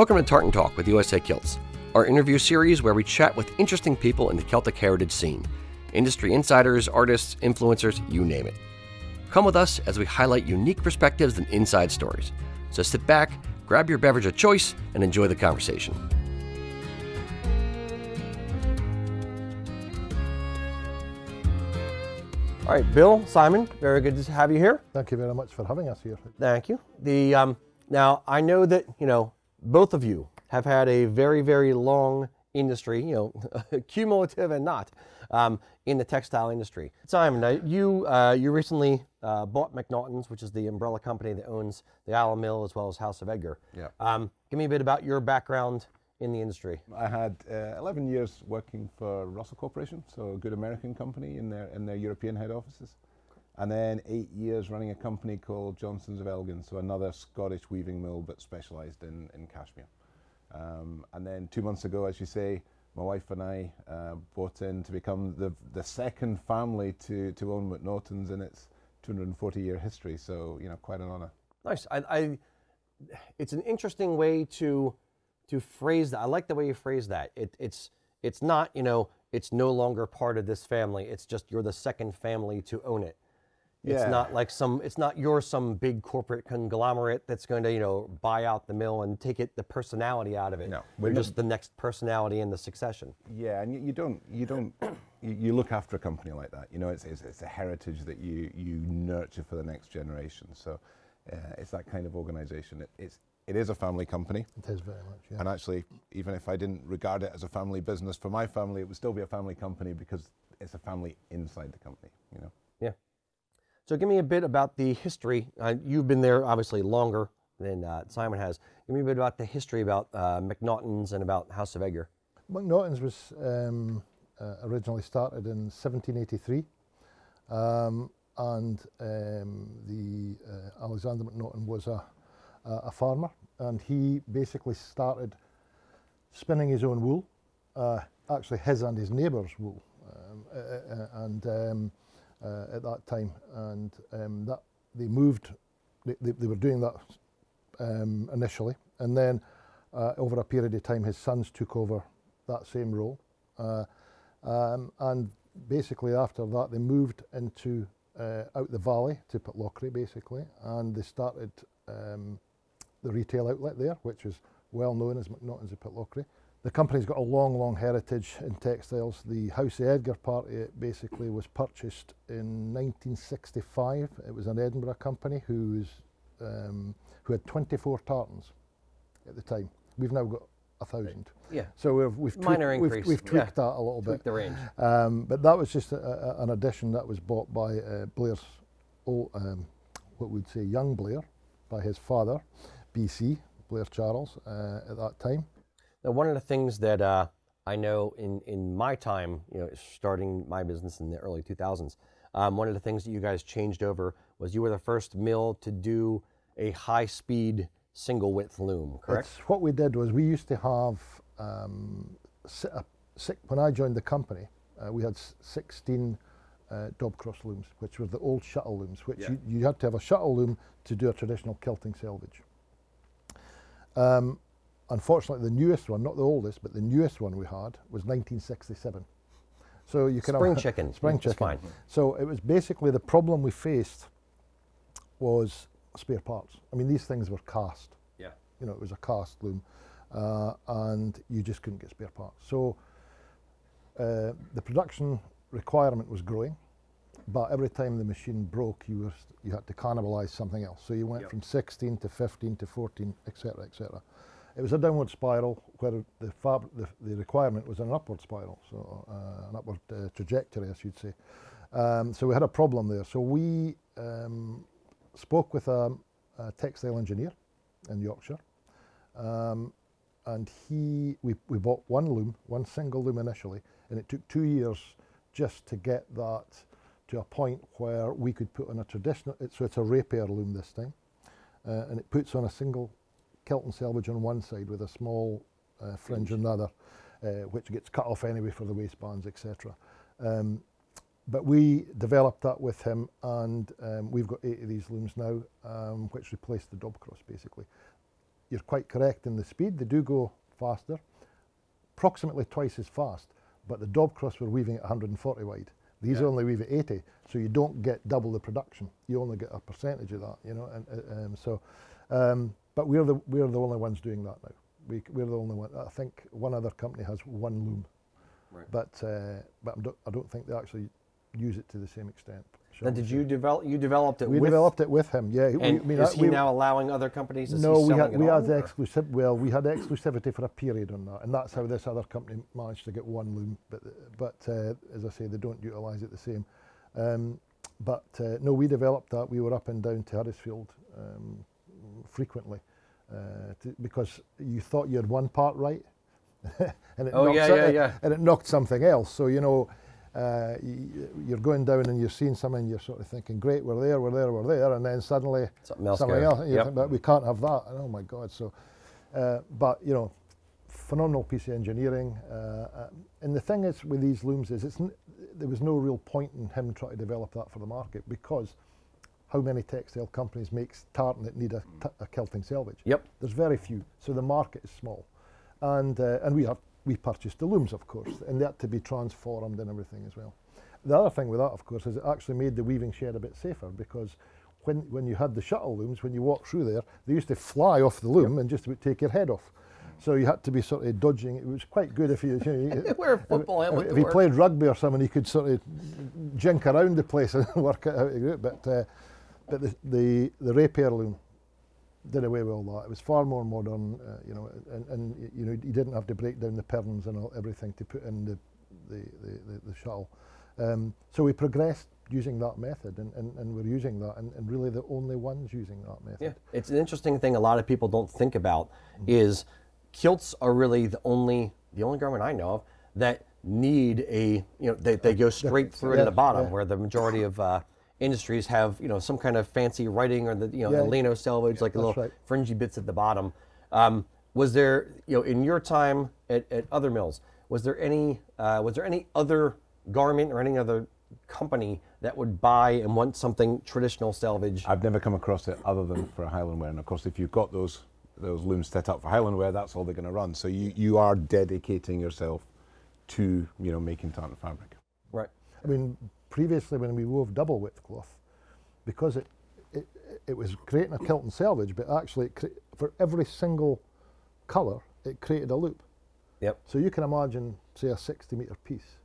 Welcome to Tartan Talk with USA Kilts, our interview series where we chat with interesting people in the Celtic heritage scene industry insiders, artists, influencers, you name it. Come with us as we highlight unique perspectives and inside stories. So sit back, grab your beverage of choice, and enjoy the conversation. All right, Bill, Simon, very good to have you here. Thank you very much for having us here. Thank you. The um, now I know that you know both of you have had a very very long industry, you know, cumulative and not, um, in the textile industry. Simon, uh, you uh, you recently uh, bought McNaughton's, which is the umbrella company that owns the Allen Mill as well as House of Edgar. Yeah. Um, give me a bit about your background in the industry. I had uh, 11 years working for Russell Corporation, so a good American company in their in their European head offices, and then eight years running a company called Johnsons of Elgin, so another Scottish weaving mill but specialised in in cashmere. Um, and then two months ago, as you say, my wife and I uh, bought in to become the the second family to to own McNaughton's in its 240 year history. So you know, quite an honour. Nice. I, I, it's an interesting way to to phrase that. I like the way you phrase that. It, it's it's not you know it's no longer part of this family. It's just you're the second family to own it. It's not like some. It's not you're some big corporate conglomerate that's going to you know buy out the mill and take it the personality out of it. No, we're we're just the next personality in the succession. Yeah, and you, you don't you don't you, you look after a company like that. You know, it's, it's it's a heritage that you you nurture for the next generation. So uh, it's that kind of organisation. It, it's it is a family company, It is very much. Yeah. and actually, even if I didn't regard it as a family business for my family, it would still be a family company because it's a family inside the company. You know. So give me a bit about the history. Uh, you've been there obviously longer than uh, Simon has. Give me a bit about the history about uh, McNaughton's and about House of Edgar. McNaughton's was um, uh, originally started in 1783, um, and um, the uh, Alexander McNaughton was a, a, farmer, and he basically started spinning his own wool, uh, actually his and his neighbour's wool, um, and um, at that time, and um, that they moved. They, they, they were doing that um, initially, and then uh, over a period of time, his sons took over that same role, uh, um, and basically after that, they moved into uh, out the valley to Pitlochry, basically, and they started um, the retail outlet there, which is well known as McNaughton's of Pitlochry. The company's got a long, long heritage in textiles. The House of Edgar part of it basically was purchased in 1965. It was an Edinburgh company who's, um, who had 24 tartans at the time. We've now got a thousand. Yeah. So we've, we've, Minor tweaked, we've, we've tweaked yeah. that a little Tweak bit. the range. Um, but that was just a, a, an addition that was bought by uh, Blair's, old, um, what we'd say, young Blair, by his father, BC, Blair Charles, uh, at that time. Now, one of the things that uh, I know in, in my time, you know, starting my business in the early 2000s, um, one of the things that you guys changed over was you were the first mill to do a high speed single width loom, correct? It's, what we did was we used to have, um, si- when I joined the company, uh, we had 16 uh, Dobcross looms, which were the old shuttle looms, which you, you had to have a shuttle loom to do a traditional kilting selvage. Um, unfortunately, the newest one, not the oldest, but the newest one we had was 1967. So you can Spring have, chicken, Spring chicken. fine. So it was basically the problem we faced was spare parts. I mean, these things were cast. Yeah. You know, it was a cast loom, uh, and you just couldn't get spare parts. So uh, the production requirement was growing, but every time the machine broke, you were you had to cannibalise something else. So you went Yep. from 16 to 15 to 14, etc., etc. It was a downward spiral where the, the, the requirement was an upward spiral, so uh, an upward uh, trajectory, should say. Um, so we had a problem there. So we um, spoke with a, a textile engineer in Yorkshire, um, and he we, we bought one loom, one single loom initially, and it took two years just to get that to a point where we could put on a traditional. It, so it's a rapier loom this time, uh, and it puts on a single kilt and selvage on one side with a small uh, fringe on the other, uh, which gets cut off anyway for the waistbands, etc. Um, but we developed that with him, and um, we've got eight of these looms now, um, which replaced the Dobcross basically. you're quite correct in the speed. They do go faster, approximately twice as fast. But the dob Dobcross were weaving at 140 wide. These Yeah. only weave at 80, so you don't get double the production. You only get a percentage of that, you know. And uh, um, so, um, but we're the we're the only ones doing that now. We, we're the only one. I think one other company has one loom, Right. but uh, but I don't, I don't think they actually use it to the same extent. Then did you develop? You developed it. We with, developed it with him. Yeah. we- And I mean, is he we- now allowing other companies? No, we had we had exclusive. Well, we had exclusivity for a period on that, and that's how this other company managed to get one loom. But but uh, as I say, they don't utilise it the same. Um, but uh, no, we developed that. We were up and down to Huddersfield um, frequently to, because you thought you had one part right, and it Oh, knocked yeah, yeah, yeah. and it knocked something else. So you know. Uh, you're going down and you're seeing something, and you're sort of thinking, great, we're there, we're there, we're there, and then suddenly Something else something else. And you Yep. think, but we can't have that. And oh my God! So, uh, but you know, phenomenal piece of engineering. Uh, uh, and the thing is with these looms is it's n- there was no real point in him trying to develop that for the market because how many textile companies makes tartan that need a, t- a kilting selvage? Yep. There's very few. So the market is small, and uh, and we have we purchased the looms, of course, and they had to be transformed and everything as well. The other thing with that, of course, is it actually made the weaving shed a bit safer because when, when you had the shuttle looms, when you walked through there, they used to fly off the loom and just about take your head off. So you had to be sort of dodging. It was quite good if you, you, know, Wear a football if, helmet if he played rugby or something, he could sort of jink around the place and work out how to do it. But uh, but the the, the rapier loom did away with all that. It was far more modern, uh, you know, and, and you know you didn't have to break down the perns and all, everything to put in the the, the, the, the shuttle. Um, so we progressed using that method, and, and, and we're using that, and, and really the only ones using that method. Yeah, it's an interesting thing. A lot of people don't think about Mm-hmm. is kilts are really the only the only garment I know of that need a you know they, they go straight through to yeah, the bottom yeah. where the majority of uh, industries have you know some kind of fancy writing or the you know Yeah. the leno selvage like little right. fringy bits at the bottom. Um, was there you know in your time at, at other mills was there any uh, was there any other garment or any other company that would buy and want something traditional selvage? I've never come across it other than for Highland wear. And of course, if you've got those those looms set up for Highland wear, that's all they're going to run. So you, you are dedicating yourself to you know making tartan fabric. right. I mean, previously when we wove double width cloth, because it it, it was creating a kilt and selvage, but actually it cre- for every single colour, it created a loop. Yep. So you can imagine, say, a 60 metre piece,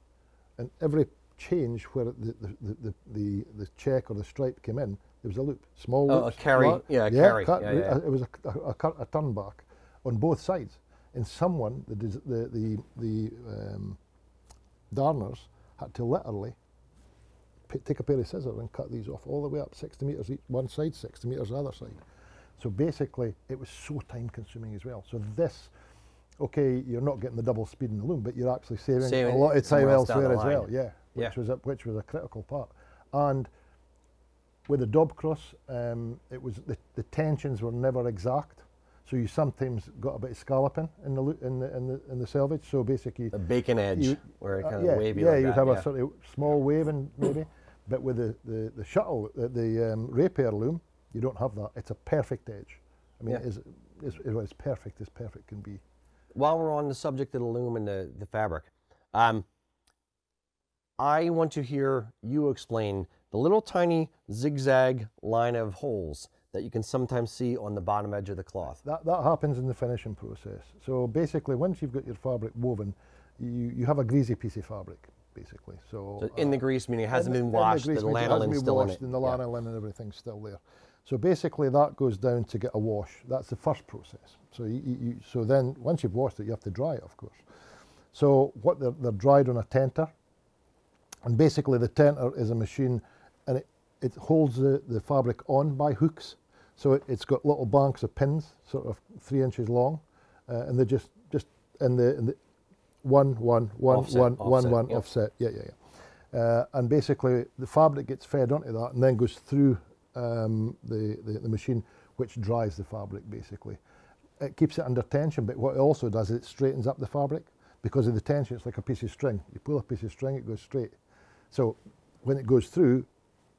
and every change where the, the, the, the, the, check or the stripe came in, there was a loop. Small Oh, a carry, yeah, a carry, cut- yeah, yeah. It was a, a, a, cut- a turn back on both sides. And someone, the, the, the, the um, darners, had to literally take a pair of scissors and cut these off all the way up 60 metres each one side, 60 metres the other side. So basically, it was so time consuming as well. So this, okay, you're not getting the double speed in the loom, but you're actually saving, Saving a lot of time somewhere else down elsewhere as well. Yeah, which Yeah. was a, which was a critical part. And with the Dobcross, um, it was the, the tensions were never exact. So you sometimes got a bit of scalloping in the in the in the, in the selvage. So basically, The bacon edge, You- where it uh, kind of wavy yeah, like Yeah, you'd that. have yeah. a sort of small waving maybe, but with the, the, the shuttle, the, the um, rapier loom, you don't have that. It's a perfect edge. I mean, Yeah. it's, it's, it's perfect as perfect can be. While we're on the subject of the loom and the, the fabric, um, I want to hear you explain the little tiny zigzag line of holes that you can sometimes see on the bottom edge of the cloth. That, that happens in the finishing process. So basically, once you've got your fabric woven, you, you have a greasy piece of fabric, basically. So, So in the uh, grease, meaning it hasn't been washed, the, grease means it hasn't been still in washed it. and the Yeah. lanolin and everything's still there. So basically, that goes down to get a wash. That's the first process. So you, you, you- so then once you've washed it, you have to dry it, of course. So what they're, they're dried on a tenter, and basically the tenter is a machine, and it, it holds the, the fabric on by hooks. So it, it's got little banks of pins, sort of three inches long, uh, and they're just just in the, in the one, one, one, Offset, one, one, one, yep. offset. Yeah, yeah, yeah. Uh, and basically, the fabric gets fed onto that and then goes through um, the, the, the machine, which dries the fabric basically. It keeps it under tension, but what it also does is it straightens up the fabric because of the tension. It's like a piece of string. You pull a piece of string, it goes straight. So when it goes through,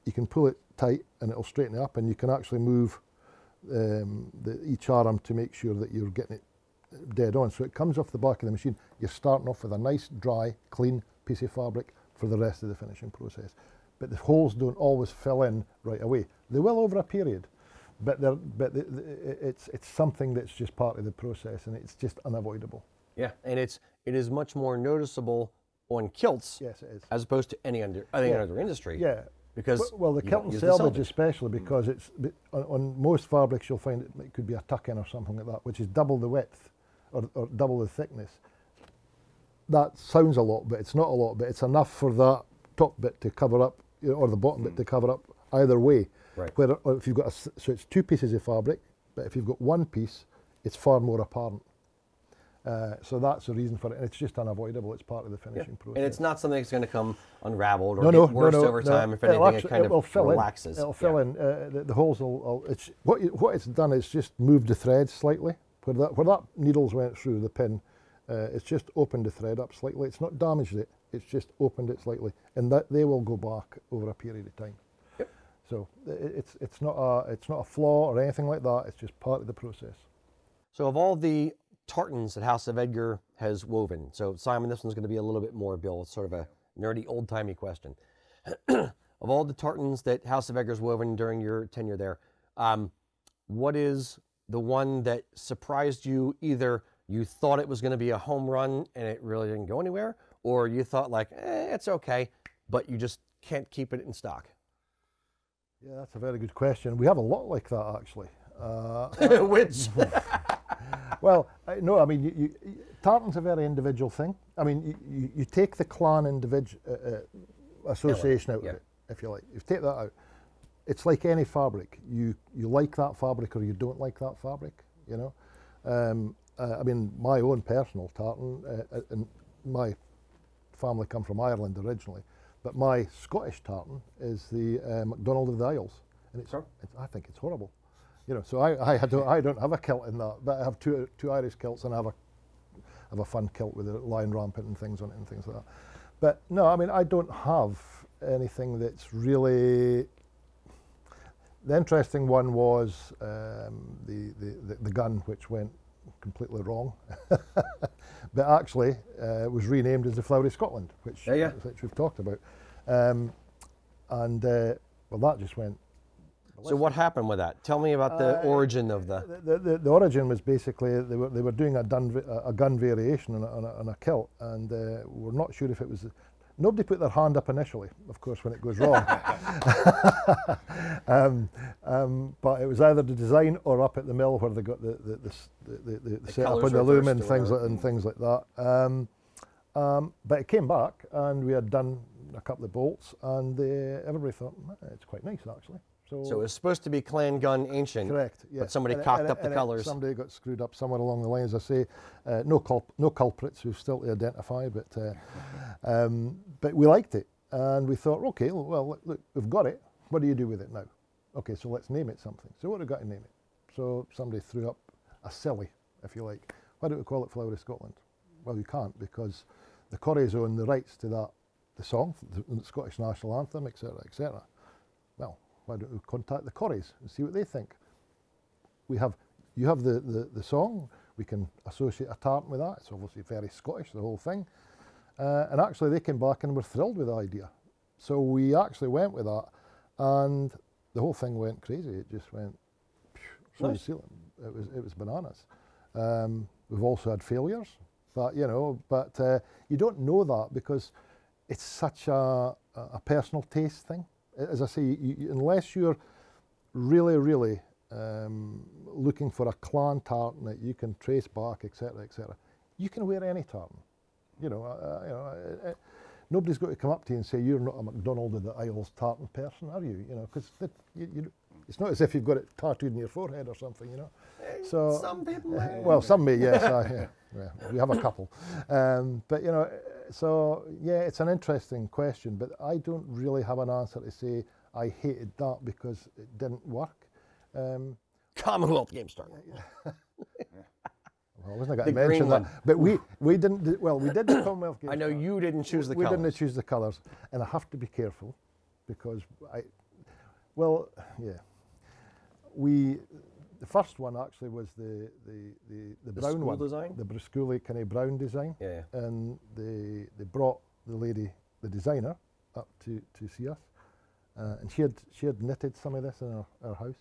you can pull it tight and it'll straighten it up, and you can actually move um, the, each arm to make sure that you're getting it dead on. So it comes off the back of the machine. You're starting off with a nice, dry, clean piece of fabric for the rest of the finishing process. But the holes don't always fill in right away. They will over a period, but, they're, but the, the, it's, it's something that's just part of the process and it's just unavoidable. Yeah, and it's it is much more noticeable on kilts Yes, it is. as opposed to any under any Yeah. other industry. Yeah. Because Well, well, the kilt and selvage, especially because it's on, on most fabrics you'll find it, it could be a tuck in or something like that, which is double the width or, or double the thickness. That sounds a lot, but it's not a lot, but it's enough for that top bit to cover up or the bottom bit to cover up either way. Right. Where if you've got a so it's two pieces of fabric, but if you've got one piece, it's far more apparent. Uh, so that's the reason for it, and it's just unavoidable. It's part of the Yeah. finishing process. And it's not something that's going to come unraveled or No, get worse no, no, over no. time. If anything, actu- it kind it will of fill relaxes. In. It'll Yeah. fill in. Uh, the, the holes will. will it's what you, what it's done is just moved the thread slightly. Where that where that needles went through the pin, uh, it's just opened the thread up slightly. It's not damaged it. It's just opened it slightly, and that they will go back over a period of time. Yep. So it's it's not a it's not a flaw or anything like that. It's just part of the process. So of all the tartans that House of Edgar has woven, so Simon, this one's going to be a little bit more, Bill. It's sort of a nerdy, old-timey question. of all the tartans that House of Edgar's woven during your tenure there, um, what is the one that surprised you? Either you thought it was going to be a home run and it really didn't go anywhere, or you thought like, eh, it's okay, but you just can't keep it in stock. Yeah, that's a very good question. We have a lot like that actually. Uh, Which Well, I, no, I mean, you, you, tartan's a very individual thing. I mean, you, you, you take the clan individual uh, uh, association out yeah. of it, if you like. You take that out. It's like any fabric. You you like that fabric or you don't like that fabric. You know, um, uh, I mean, my own personal tartan, uh, uh, and my family come from Ireland originally, but my Scottish tartan is the uh, MacDonald of the Isles, and it's, Sure. it's I think it's horrible. You know, so I, I don't I don't have a kilt in that, but I have two two Irish kilts and I have a have a fun kilt with a lion rampant and things on it and things like that. But no, I mean I don't have anything that's really. The interesting one was um, the, the, the the Gunn, which went completely wrong, but actually uh, was renamed as the Flower of Scotland, which Yeah, yeah. which we've talked about, um, and uh, well that just went So what happened with that? Tell me about the Uh, origin of the. the, the, the origin was basically they were, they were doing a, dun, a Gunn variation on a, on a, on a kilt, and uh, we're not sure if it was. Nobody put their hand up initially, of course, when it goes wrong. um, um, but it was either the design or up at the mill where they got the the, the, the, the, the, setup on the loom and things like, and things like that. Um, um, but it came back, and we had done a couple of bolts, and uh, everybody thought "Hmm, it's quite nice actually. So, So it was supposed to be clan Gunn ancient. Correct. Yeah. But somebody And cocked it- up the colours. Somebody got screwed up somewhere along the line, as I say. Uh, no, culp- no culprits. who've still to identify, but uh, um, but we liked it, and we thought, okay, well, look, look, we've got it. What do you do with it now? Okay, so let's name it something. So what do we got to name it? So somebody threw up a silly, if you like. Why don't we call it Flower of Scotland? Well, you can't because the Corries own the rights to that, the song, the, the Scottish national anthem, etc., etc. Why don't we contact the Corries and see what they think? We have, you have the, the, the song, we can associate a tartan with that. It's obviously very Scottish, the whole thing. Uh, and actually, they came back and were thrilled with the idea. So we actually went with that, and the whole thing went crazy. It just went, Nice. it was it was bananas. Um, we've also had failures, but you know, but uh, you don't know that because it's such a, a personal taste thing. As I say, you, you, unless you're really, really um, looking for a clan tartan that you can trace back, etc., etc., you can wear any tartan. You know, uh, you know, uh, uh, nobody's got to come up to you and say you're not a McDonald of the Isles tartan person, are you? You know, because you, you, it's not as if you've got it tattooed on your forehead or something. You know, so Some people. well, some may, yes. I, yeah, yeah, we have a couple. Um, but, you know, uh, so, yeah, it's an interesting question, but I don't really have an answer to say I hated that because it didn't work. Um, Commonwealth Game Star. well, I wasn't going to mention that. But we, we didn't, do, well, we did the Commonwealth Games. I know you didn't choose the colours. we colors. didn't choose the colours, and I have to be careful because I, well, yeah, we the first one actually was the the the, the, The brown one, design? the Brusculi kind of brown design. Yeah, yeah. And they they brought the lady, the designer, up to to see us, uh, and she had she had knitted some of this in her, house.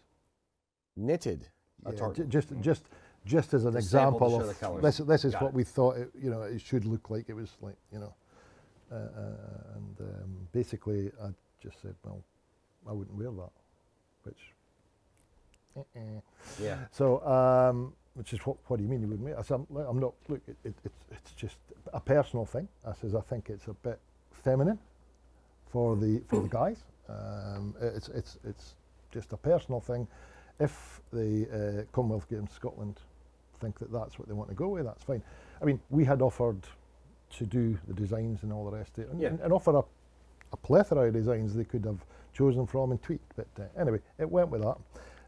Knitted. Yeah, ju- just just just as an to example the of this this is Got what it. we thought it, you know it should look like. It was like you know, uh, uh, and um, basically I just said, well, I wouldn't wear that, which. Yeah. So, um, which is what, what do you mean you wouldn't? I said, I'm, I'm not, look, it, it, it's, it's just a personal thing. I says, I think it's a bit feminine for the, for the guys. Um, it's, it's, it's just a personal thing. If the uh, Commonwealth Games Scotland think that that's what they want to go with, that's fine. I mean, we had offered to do the designs and all the rest of it, and, Yeah. and, and offer a, a plethora of designs they could have chosen from and tweaked. But uh, anyway, it went with that.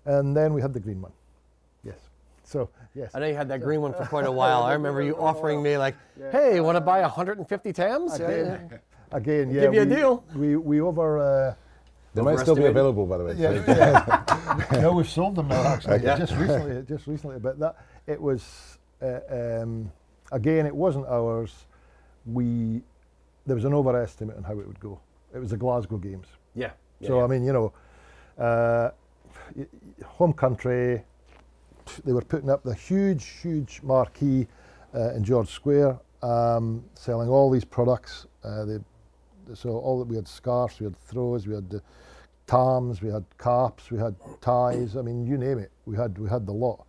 And then we had the green one. Yes. So, yes. I know you had that green one for quite a while. I remember you offering me like, "Hey, want to buy 150 Tams?" Yeah, yeah. Again, again yeah. Give you a deal. We, we over. Uh, They might still be available, by the way. yeah, yeah. no, we've sold them now actually. Yeah. Just recently, just recently. But that it was uh, um, again, it wasn't ours. We there was an overestimate on how it would go. It was the Glasgow Games. yeah. yeah, so yeah. I mean, you know, uh, y- y- home country. They were putting up the huge, huge marquee uh, in George Square, um, selling all these products. Uh, they, so all that we had scarves, we had throws, we had the tams, we had caps, we had ties. I mean, you name it, we had we had the lot.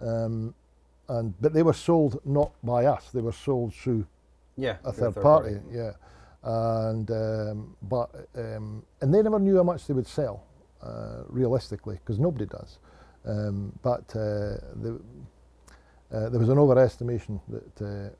Um, and but they were sold not by us; they were sold through yeah, a you're third, party, yeah. And um, but um, and they never knew how much they would sell uh, realistically because nobody does. Um, but uh, the, uh, there was an overestimation that uh,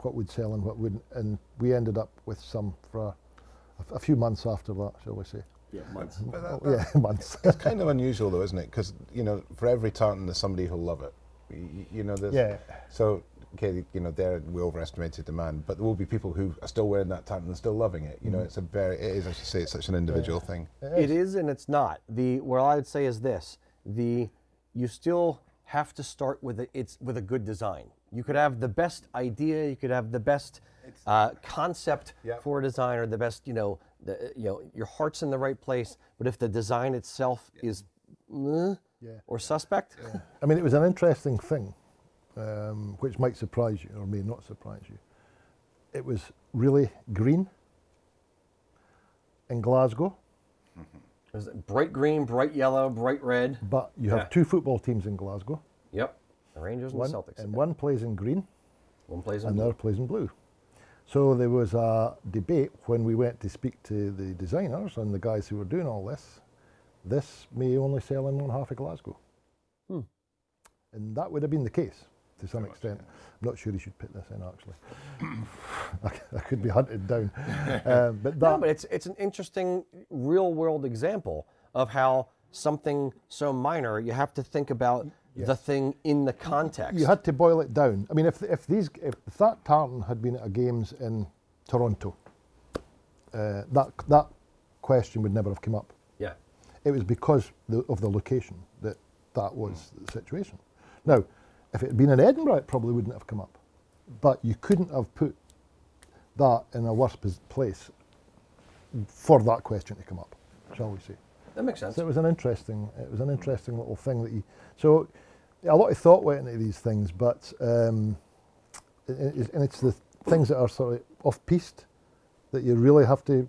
what would sell and what wouldn't, and we ended up with some for a, a few months after that, shall we say? Yeah, months. But that- Oh, yeah, months. It's kind of unusual, though, isn't it? Because you know, for every tartan, there's somebody who'll love it. You, you know, there's yeah, So, okay, you know, there we overestimated demand, but there will be people who are still wearing that tartan and still loving it. You know, it's a very, it is, as you say, it's such an individual thing. It is and it's not. The what I would say is this: the you still have to start with a, it's with a good design. You could have the best idea, you could have the best uh, concept Yeah. for a design, or the best you know, the, you know, your heart's in the right place. But if the design itself is uh, Yeah. or suspect, I mean, it was an interesting thing, um, which might surprise you or may not surprise you. It was really green in Glasgow, it was bright green, bright yellow, bright red. but you have Yeah. two football teams in Glasgow. Yep, the Rangers and One, the Celtics. and one plays in green One plays in and the blue. other plays in blue. So there was a debate when we went to speak to the designers and the guys who were doing all this. This may only sell in one half of Glasgow. Hmm. And that would have been the case to some extent. I'm not sure he should put this in actually. I could be hunted down. um, but that, No, but it's it's an interesting real world example of how something so minor you have to think about the thing in the context. you had to boil it down. I mean, if, if these if that tartan had been at a games in Toronto, uh, that that question would never have come up. yeah. It was because the, of the location that that was the situation. Now, if it had been in Edinburgh, it probably wouldn't have come up. But you couldn't have put that in a worse place for that question to come up, shall we say? That makes sense. So it was an interesting, it was an interesting little thing that you. So a lot of thought went into these things, but um, it, and it's the things that are sort of off piste that you really have to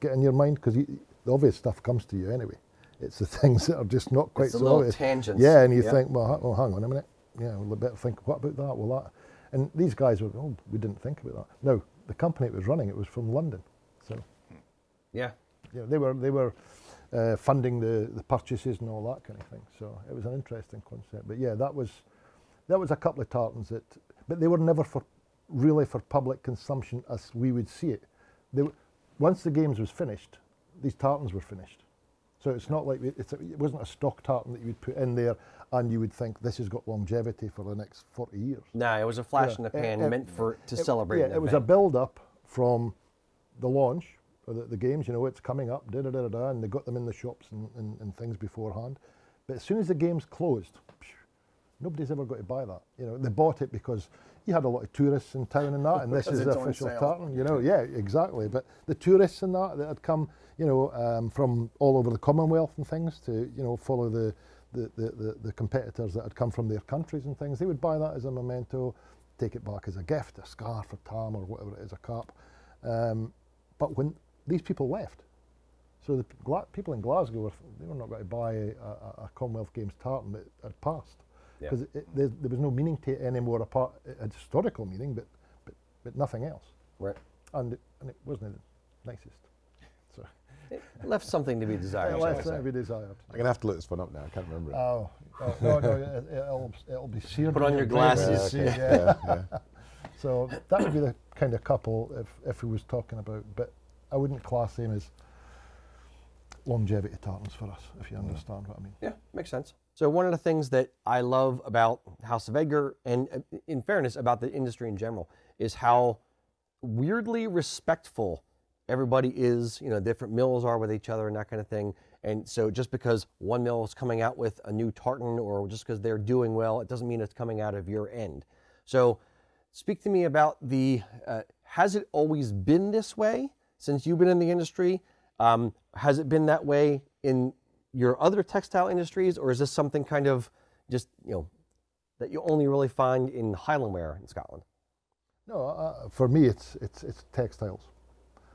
get in your mind because the obvious stuff comes to you anyway. It's the things that are just not quite It's so little obvious. tangents. Yeah, and you Yeah. think, well, well, hang on a minute. Yeah, we'll better think. What about that? Well, that. And these guys were, oh, we didn't think about that. No, the company it was running, it was from London, so Yeah. yeah, they were they were uh, funding the, the purchases and all that kind of thing. So it was an interesting concept. But yeah, that was that was a couple of tartans that, but they were never for really for public consumption as we would see it. They, once the games was finished, these tartans were finished. So it's not like it, it's a, it wasn't a stock tartan that you would put in there and you would think this has got longevity for the next 40 years. Nah, it was a flash Yeah. in the Uh, pan uh, meant for to It- celebrate. Yeah, an it was a build up from the launch of the, the games. You know, it's coming up, da da da da, da, and they got them in the shops and, and, and things beforehand. But as soon as the game's closed, phew, nobody's ever got to buy that. You know, they bought it because you had a lot of tourists in town and that, and this is the official sale. tartan. You know, yeah, exactly. But the tourists and that that had come, you know, um, from all over the Commonwealth and things to, you know, follow the the, the, the, competitors that had come from their countries and things, they would buy that as a memento, take it back as a gift, a scarf, a tam, or whatever it is, a cap. Um, but when these people left, so the Gla- people in Glasgow were they were not going to buy a, a, a Commonwealth Games tartan that had passed Yeah. because there, there was no meaning to it anymore apart it had historical meaning, but but, but nothing else, Right. and it, and it wasn't the nicest. So It left something to be desired. it I left say. that to be desired. I'm gonna have to look this one up now. I can't remember it. Oh, oh, no, no, it, it'll, it'll be seared. Put on your brain when you glasses. see it, yeah, yeah. yeah. So that would be the kind of couple if, if we was talking about, but I wouldn't class them as longevity tartans for us, if you understand what I mean. Yeah, makes sense. So one of the things that I love about House of Edgar, and uh, in fairness about the industry in general, is how weirdly respectful everybody is. You know, different mills are with each other and that kind of thing. And so just because one mill is coming out with a new tartan, or just because they're doing well, it doesn't mean it's coming out of your end. So speak to me about the. Uh, has it always been this way since you've been in the industry? Um, has it been that way in your other textile industries, or is this something kind of just you know that you only really find in Highlandware in Scotland? No, uh, for me, it's it's it's textiles.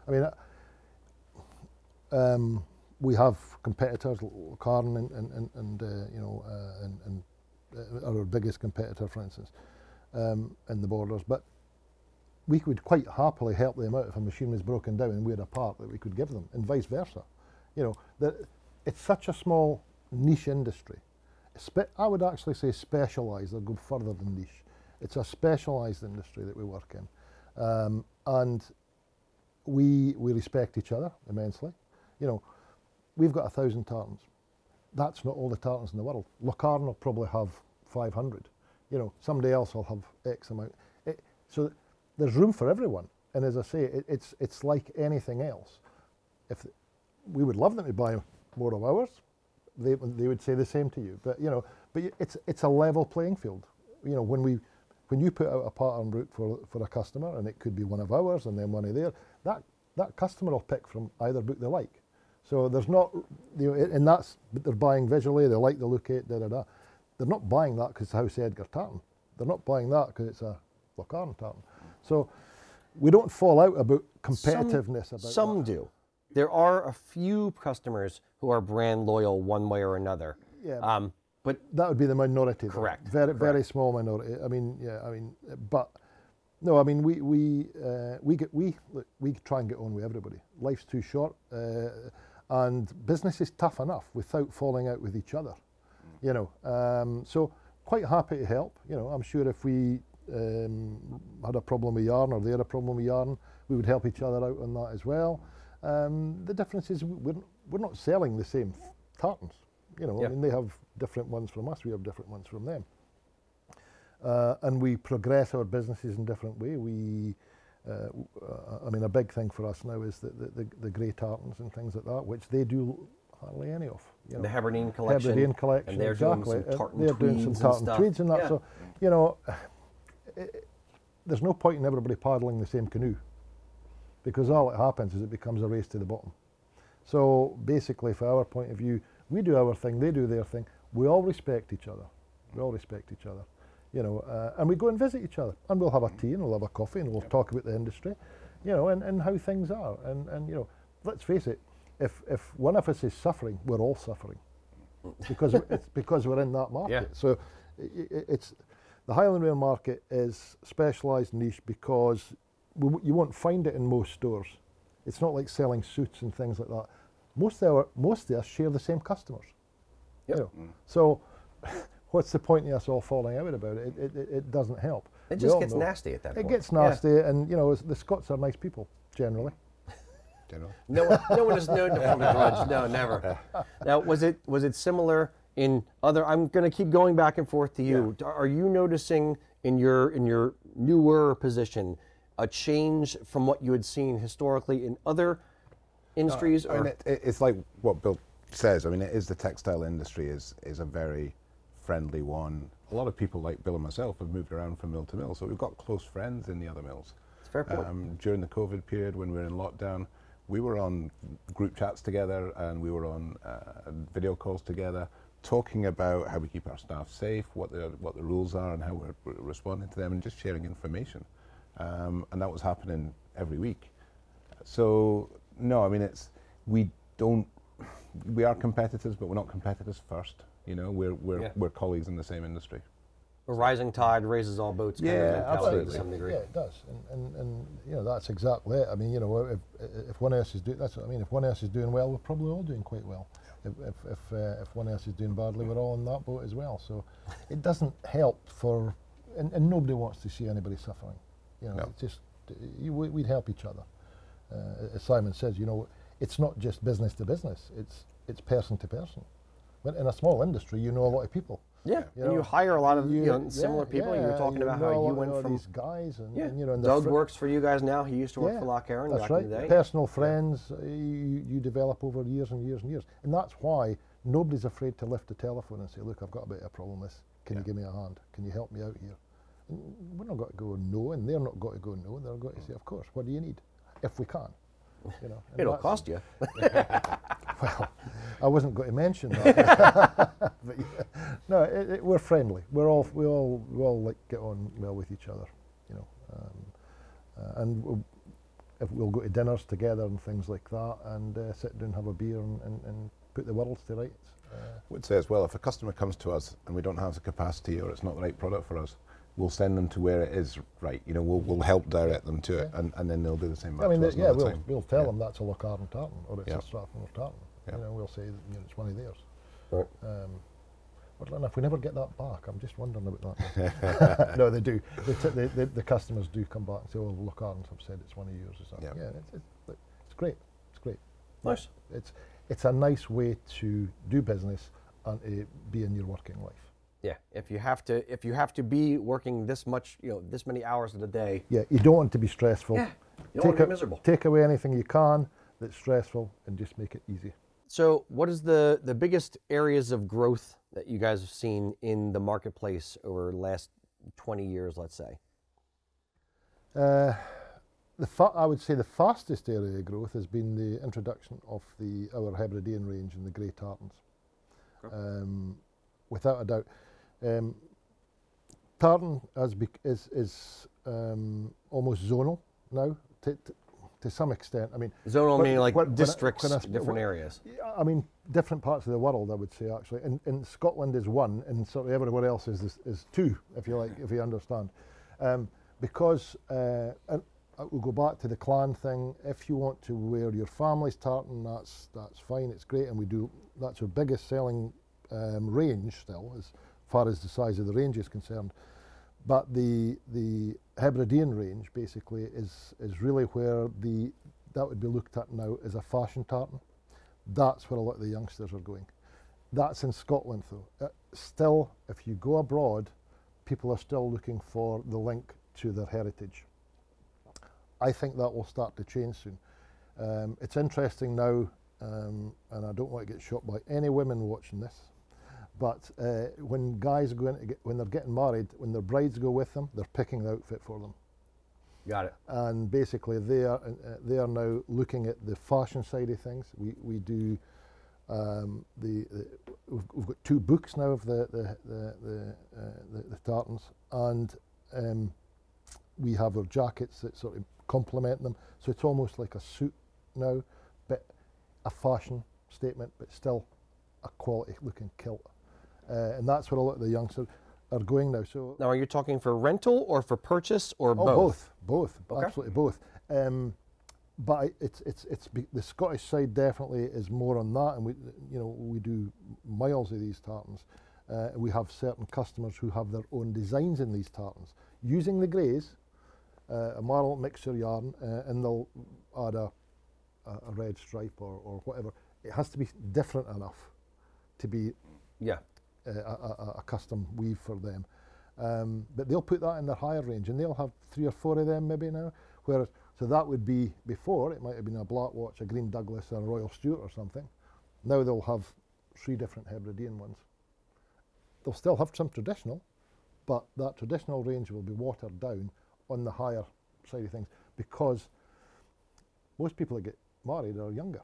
I mean, um, we have competitors, Carn and and and, and uh, you know, uh, and, and uh, our biggest competitor, for instance, um, in the borders. But we could quite happily help them out if a machine was broken down and we had a part that we could give them, and vice versa. You know, that it's such a small niche industry. Spe- I would actually say specialised. I'll go further than niche. It's a specialised industry that we work in, um, and we we respect each other immensely. You know, we've got a thousand tartans. That's not all the tartans in the world. Lochcarron will probably have 500. You know, somebody else will have X amount. It, so there's room for everyone. And as I say, it, it's it's like anything else. If we would love them to buy more of ours, they they would say the same to you. But you know, but it's it's a level playing field. You know, when we when you put out a pattern route for for a customer, and it could be one of ours and then one of theirs, that customer will pick from either book they like. So there's not, you know, and that's but they're buying visually. They like the look of it. Da da da. They're not buying that because it's House Edgar tartan. They're not buying that because it's a Lochcarron tartan. So we don't fall out about competitiveness about Some that. do. There are a few customers who are brand loyal one way or another. Yeah. Um, but That would be the minority. Correct, Very, very correct. small minority. I mean, yeah. I mean, but no. I mean, we we uh, we get we look, we try and get on with everybody. Life's too short, uh, and business is tough enough without falling out with each other. You know, um, so quite happy to help. You know, I'm sure if we um, had a problem with yarn or they had a problem with yarn, we would help each other out on that as well. Um, the difference is we're, we're not selling the same tartans. You know, Yeah. I mean, they have different ones from us, we have different ones from them. Uh, and we progress our businesses in different way. We, uh, uh, I mean, a big thing for us now is the, the, the, grey tartans and things like that, which they do hardly any of. You know. the Hebridean collection, Hebridean collection, and they're exactly. doing some tartan they're doing some tartan stuff. tweeds and that. Yeah. So, you know, it, there's no point in everybody paddling the same canoe because all that happens is it becomes a race to the bottom. So basically, from our point of view, we do our thing, they do their thing. We all respect each other. We all respect each other, you know, uh, and we go and visit each other, and we'll have a tea and we'll have a coffee and we'll talk about the industry, you know, and, and how things are. And, and you know, let's face it, if if one of us is suffering, we're all suffering because it's because we're in that market. Yeah. So i i it's the Highland Rail market is specialised niche because we, you won't find it in most stores. It's not like selling suits and things like that. Most of our, most of us share the same customers. Yep. You know. So what's the point in us all falling out about it? It, it, it doesn't help. It We just gets know. nasty at that point. It point. gets Yeah. nasty, and you know the Scots are nice people generally. General. No one, no one is known to hold a grudge. No, never. Now, was it was it similar in other? I'm going to keep going back and forth to you. Are you noticing in your in your newer position a change from what you had seen historically in other industries? I mean, or it, it, it's like what Bill says, I mean, it is the textile industry is is a very friendly one. A lot of people like Bill and myself have moved around from mill to mill, so we've got close friends in the other mills. It's fair point. Um, during the COVID period, when we were in lockdown, we were on group chats together and we were on uh, video calls together, talking about how we keep our staff safe, what the what the rules are, and how we're, we're responding to them, and just sharing information. Um, and that was happening every week. So no, I mean it's we don't we are competitors, but we're not competitors first. You know, we're we're Yeah. we're colleagues in the same industry. A rising tide raises all boats kind Yeah, of absolutely. to some degree. Yeah, it does, and, and, and you know that's exactly it. I mean, you know, if, if one else is doing that's what I mean. If one else is doing well, we're probably all doing quite well. If if if, uh, if one else is doing badly, we're all in that boat as well. So it doesn't help for, and, and nobody wants to see anybody suffering. You know, No. it's just you, we- we'd help each other. Uh, as Simon says, you know, it's not just business to business. It's it's person to person. But in a small industry, you know a lot of people. Yeah, You and you hire a lot of you, know, yeah, similar people. you were yeah, talking about know how you went from these guys, and, yeah. and, you know, and Doug fri- works for you guys now. He used to work Yeah, for Lochcarron That's back right. in the day. Personal friends uh, you, you develop over years and years and years, and that's why nobody's afraid to lift the telephone and say, "Look, I've got a bit of a problem. This, can you give me a hand? Can you help me out here?" And we're not got to go no, and they're not got to go no. They're got to say, "Of course. What do you need?" If we can, you know. It'll cost you. well, I wasn't going to mention that. but yeah, no, it, it, we're friendly. We're all we all we all like get on well with each other, you know. Um, uh, and we'll, if we'll go to dinners together and things like that, and uh, sit down, have a beer, and, and, and put the world to rights. Uh, would say as well, if a customer comes to us and we don't have the capacity or it's not the right product for us, we'll send them to where it is right. You know, we'll, we'll help direct them to it, and, and then they'll do the same I mean, yeah, we'll, time. we'll tell Yeah. them that's a Lochcarron tartan or it's Yeah. a Strathmore tartan. You know, we'll say you know, it's one of theirs. Right. Um, well, if we never get that back, I'm just wondering about that. no, they do. They t- they, they, the customers do come back and say, "Oh, look, i've said it's one of yours." Or something. Yeah. Yeah, it's, it's, it's great. It's great. Nice. It's it's a nice way to do business and to be in your working life. Yeah, if you have to, if you have to be working this much, you know, this many hours of the day, Yeah, you don't want to be stressful. Yeah, you don't want to a- be miserable. Take away anything you can that's stressful and just make it easy. So, what is the the biggest areas of growth that you guys have seen in the marketplace over the last 20 years, let's say? Uh, the fa- I would say the fastest area of growth has been the introduction of the our Hebridean range and the grey tartans. Okay. Um, without a doubt, um, tartan has bec- is is um, almost zonal now to, to, to some extent. I mean, Zonal When- meaning like when- I- districts, when I sp- different areas. I mean, different parts of the world, I would say, actually. And, in Scotland is one, and sort of everywhere else is, is, is two, if you like, if you understand. Um, because, uh, and uh, we'll go back to the clan thing. If you want to wear your family's tartan, that's, that's fine, it's great, and we do, that's our biggest selling um, range still, as far as the size of the range is concerned. But the the Hebridean range basically is is really where the that would be looked at now as a fashion tartan. That's where a lot of the youngsters are going. That's in Scotland though. Uh, still, if you go abroad, people are still looking for the link to their heritage. I think that will start to change soon. Um, it's interesting now, um, and I don't want to get shot by any women watching this, but uh, when guys are going to get, when they're getting married, when their brides go with them, they're picking the outfit for them Got it. and basically they are uh, they are now looking at the fashion side of things. We we do um, the, the we've, we've got two books now of the the the the, uh, the, the tartans, and um, we have our jackets that sort of complement them. So it's almost like a suit now, but a fashion statement, but still a quality looking kilt, uh, and that's where a lot of the youngsters are going now. So Now, are you talking for rental or for purchase or Oh, both? both, both, Okay. absolutely both. Um, but I- it's it's it's be, the Scottish side definitely is more on that, and we you know we do miles of these tartans. Uh, we have certain customers who have their own designs in these tartans using the greys, uh, a marl mixture yarn, uh, and they'll add a, a, a red stripe or, or whatever. It has to be different enough to be Yeah. Uh, a, a, custom weave for them. Um, but they'll put that in their higher range, and they'll have three or four of them maybe now. Whereas, so that would be before it might have been a Black Watch, a Green Douglas, or a Royal Stewart or something. Now they'll have three different Hebridean ones. They'll still have some traditional, but that traditional range will be watered down on the higher side of things because most people that get married are younger.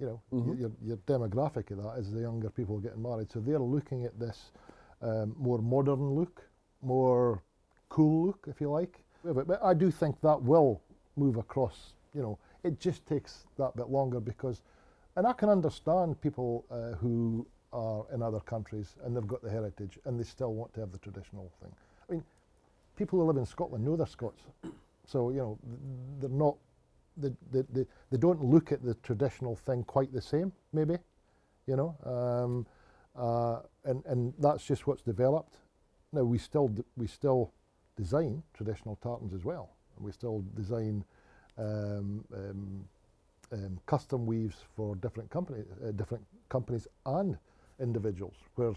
You know, y- your, your demographic of that is the younger people getting married. So they're looking at this um, more modern look, more cool look, if you like. But, but I do think that will move across. You know, it just takes that bit longer because, and I can understand people uh, who are in other countries and they've got the heritage and they still want to have the traditional thing. I mean, people who live in Scotland know they're Scots, so you know th- they're not. They, they, they, they don't look at the traditional thing quite the same, maybe, you know, um, uh, and and that's just what's developed. Now we still we still design traditional tartans as well, and we still design um, um, um, custom weaves for different companies, uh, different companies and individuals. Where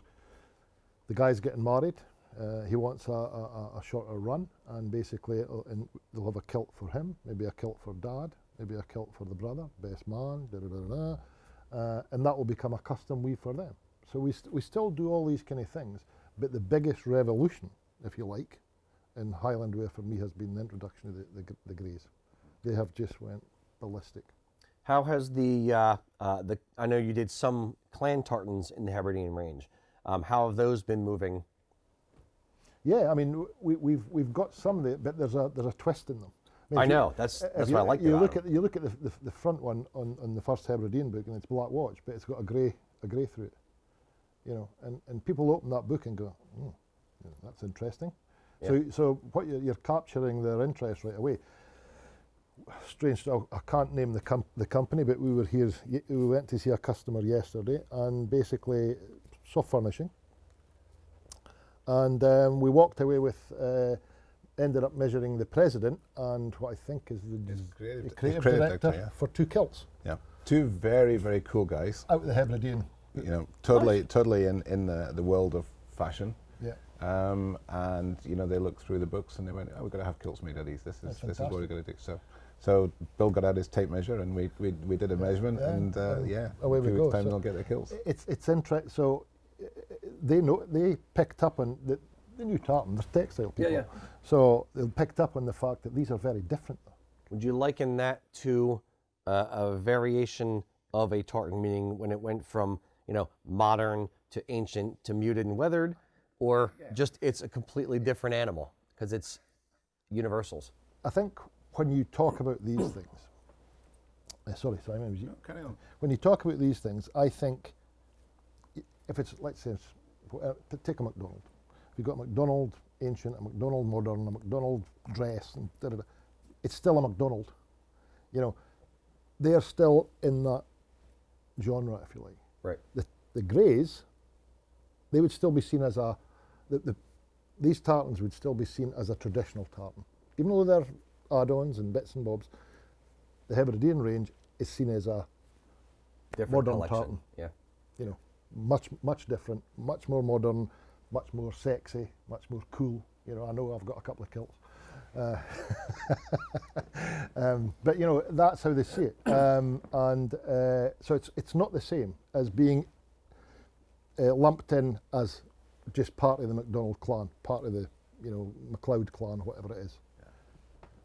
the guy's getting married, uh, he wants a, a, a- shorter run, and basically it'll, and they'll have a kilt for him, maybe a kilt for dad, maybe a kilt for the brother, best man, da da da, da, uh, and that will become a custom weave for them. So we, st- we still do all these kind of things, but the biggest revolution, if you like, in Highland wear for me has been the introduction of the, the, the greys. They have just went ballistic. How has the, uh, uh, the I know you did some clan tartans in the Hebridean range. Um, how have those been moving? Yeah, I mean, we, we've we've got some of the, but there's a there's a twist in them. mean, I if you- know, that's- that's you, what I like You look at you look at the, the, the front one on, on the first Hebridean book, and it's black watch, but it's got a grey a grey through it. You know, and, and people open that book and go, hmm, yeah, that's interesting. So so what you're, you're capturing their interest right away. Strange, I I can't name the com- the company, but we were here. We went to see a customer yesterday, and basically soft furnishing. And um, we walked away with, uh, ended up measuring the president and what I think is the, His creative- the creative, director, director, yeah. for two kilts Yeah, two very very cool guys. out of the Hebridean. You know, totally totally in in the the world of fashion. Yeah. Um, and you know they looked through the books and they went, "Oh, we've got to have kilts made of these. This is That's this is what we're going to do." So, so Bill got out his tape measure and we we, we did a measurement Yeah, and uh, and yeah, away we go. Weeks time so they'll get their kilts. It's it's interesting. So they know they picked up on the, the new tartan. They're textile people. yeah. So they picked up on the fact that these are very different. Would you liken that to uh, a variation of a tartan, meaning when it went from you know modern to ancient to muted and weathered, or just it's a completely different animal because it's universals? I think when you talk about these things, uh, sorry, Simon, was you? Carry on. when you talk about these things, I think if it's, let's say, it's, uh, take a McDonald. If you've got a McDonald ancient, a McDonald modern, a McDonald dress, and da, da, da, it's still a McDonald. You know, they're still in that genre, if you like. Right. The, the greys, they would still be seen as a, the, the, these tartans would still be seen as a traditional tartan. Even though they're add-ons and bits and bobs, the Hebridean range is seen as a Different Modern collection. tartan. Yeah. you know, much much different, much more modern, much more sexy, much more cool. You know, I know I've got a couple of kilts, uh, um, but you know that's how they see it, um, and uh, so it's it's not the same as being uh, lumped in as just part of the McDonald clan, part of the you know McLeod clan, whatever it is.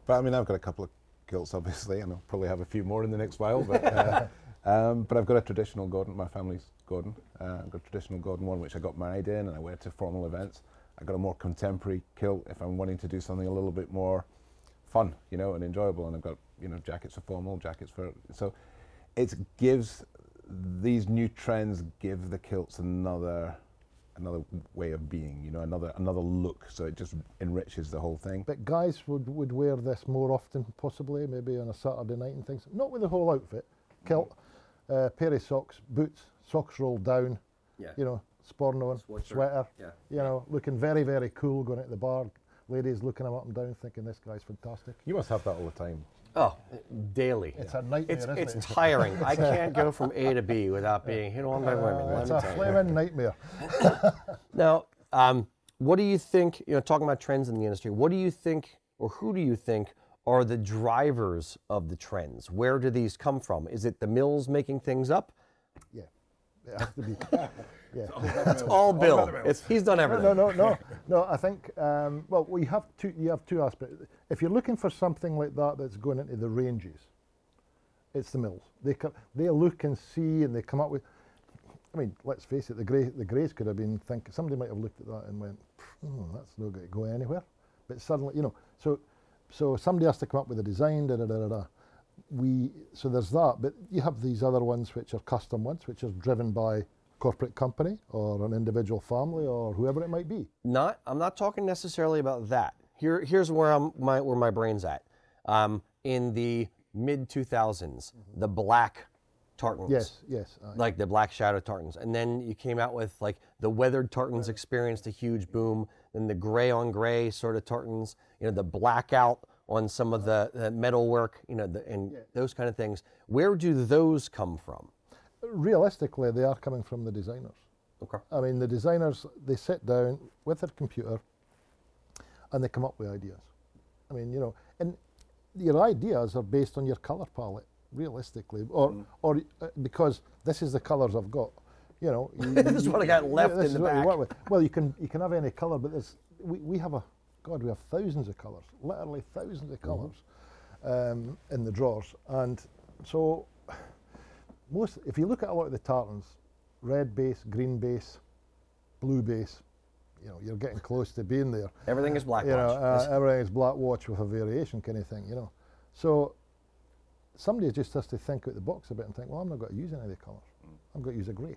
But I mean, I've got a couple of kilts, obviously, and I'll probably have a few more in the next while. But uh, um, but I've got a traditional Gordon. My family's Gordon. Uh, I've got a traditional Gordon one, which I got married in, and I wear to formal events. I've got a more contemporary kilt if I'm wanting to do something a little bit more fun, you know, and enjoyable. And I've got you know jackets for formal, jackets for so. It gives these new trends give the kilts another another way of being, you know, another another look. So it just enriches the whole thing. But guys would, would wear this more often, possibly, maybe on a Saturday night and things. Not with the whole outfit. Kilt, uh, pair of socks, boots, socks rolled down, Yeah. you know, sporting on, Sweatshirt, sweater, yeah. you know, looking very, very cool going at the bar. Ladies looking him up and down, thinking this guy's fantastic. You must have that all the time. Oh, daily. It's a nightmare, It's, isn't it's it? tiring. I can't go from A to B without being hit on by women. let It's a flaming nightmare. Now, um, what do you think, you know, talking about trends in the industry, what do you think, or who do you think are the drivers of the trends? Where do these come from? Is it the mills making things up? It has to be. yeah. It's all Bill. It's, he's done everything. No, no, no, no. I think um, well, we have two. You have two aspects. If you're looking for something like that that's going into the ranges, it's the mills. They come, they look and see, and they come up with. I mean, let's face it. The grey, the greys could have been think. Somebody might have looked at that and went, "Hmm, "That's not going to go anywhere." But suddenly, you know, so so somebody has to come up with a design. Da da da da. da. We so there's that, but you have these other ones which are custom ones, which are driven by corporate company or an individual family or whoever it might be. Not, I'm not talking necessarily about that. Here, here's where I'm my where my brain's at. Um, in the mid 2000s, the black tartans. Yes, yes. Like the black shadow tartans, and then you came out with like the weathered tartans experienced a huge boom. Then the gray on gray sort of tartans, you know, the blackout on some of the, the metal work, you know, the, and those kind of things. Where do those come from? Realistically, they are coming from the designers. Okay. I mean, the designers, they sit down with their computer and they come up with ideas. I mean, you know, and your ideas are based on your colour palette, realistically, or, or uh, because this is the colours I've got. You know, you, This is what I got left this in the you back. Well, you can you can have any colour, but there's we, we have a God, we have thousands of colours, literally thousands of colours um, in the drawers, and so most if you look at a lot of the tartans, red base, green base, blue base, you know, you're getting close to being there. Everything is black. You know, watch. uh, everything is black watch with a variation kind of thing, you know. So somebody just has to think out the box a bit and think, well, I'm not going to use any of the colours. I'm going to use a grey.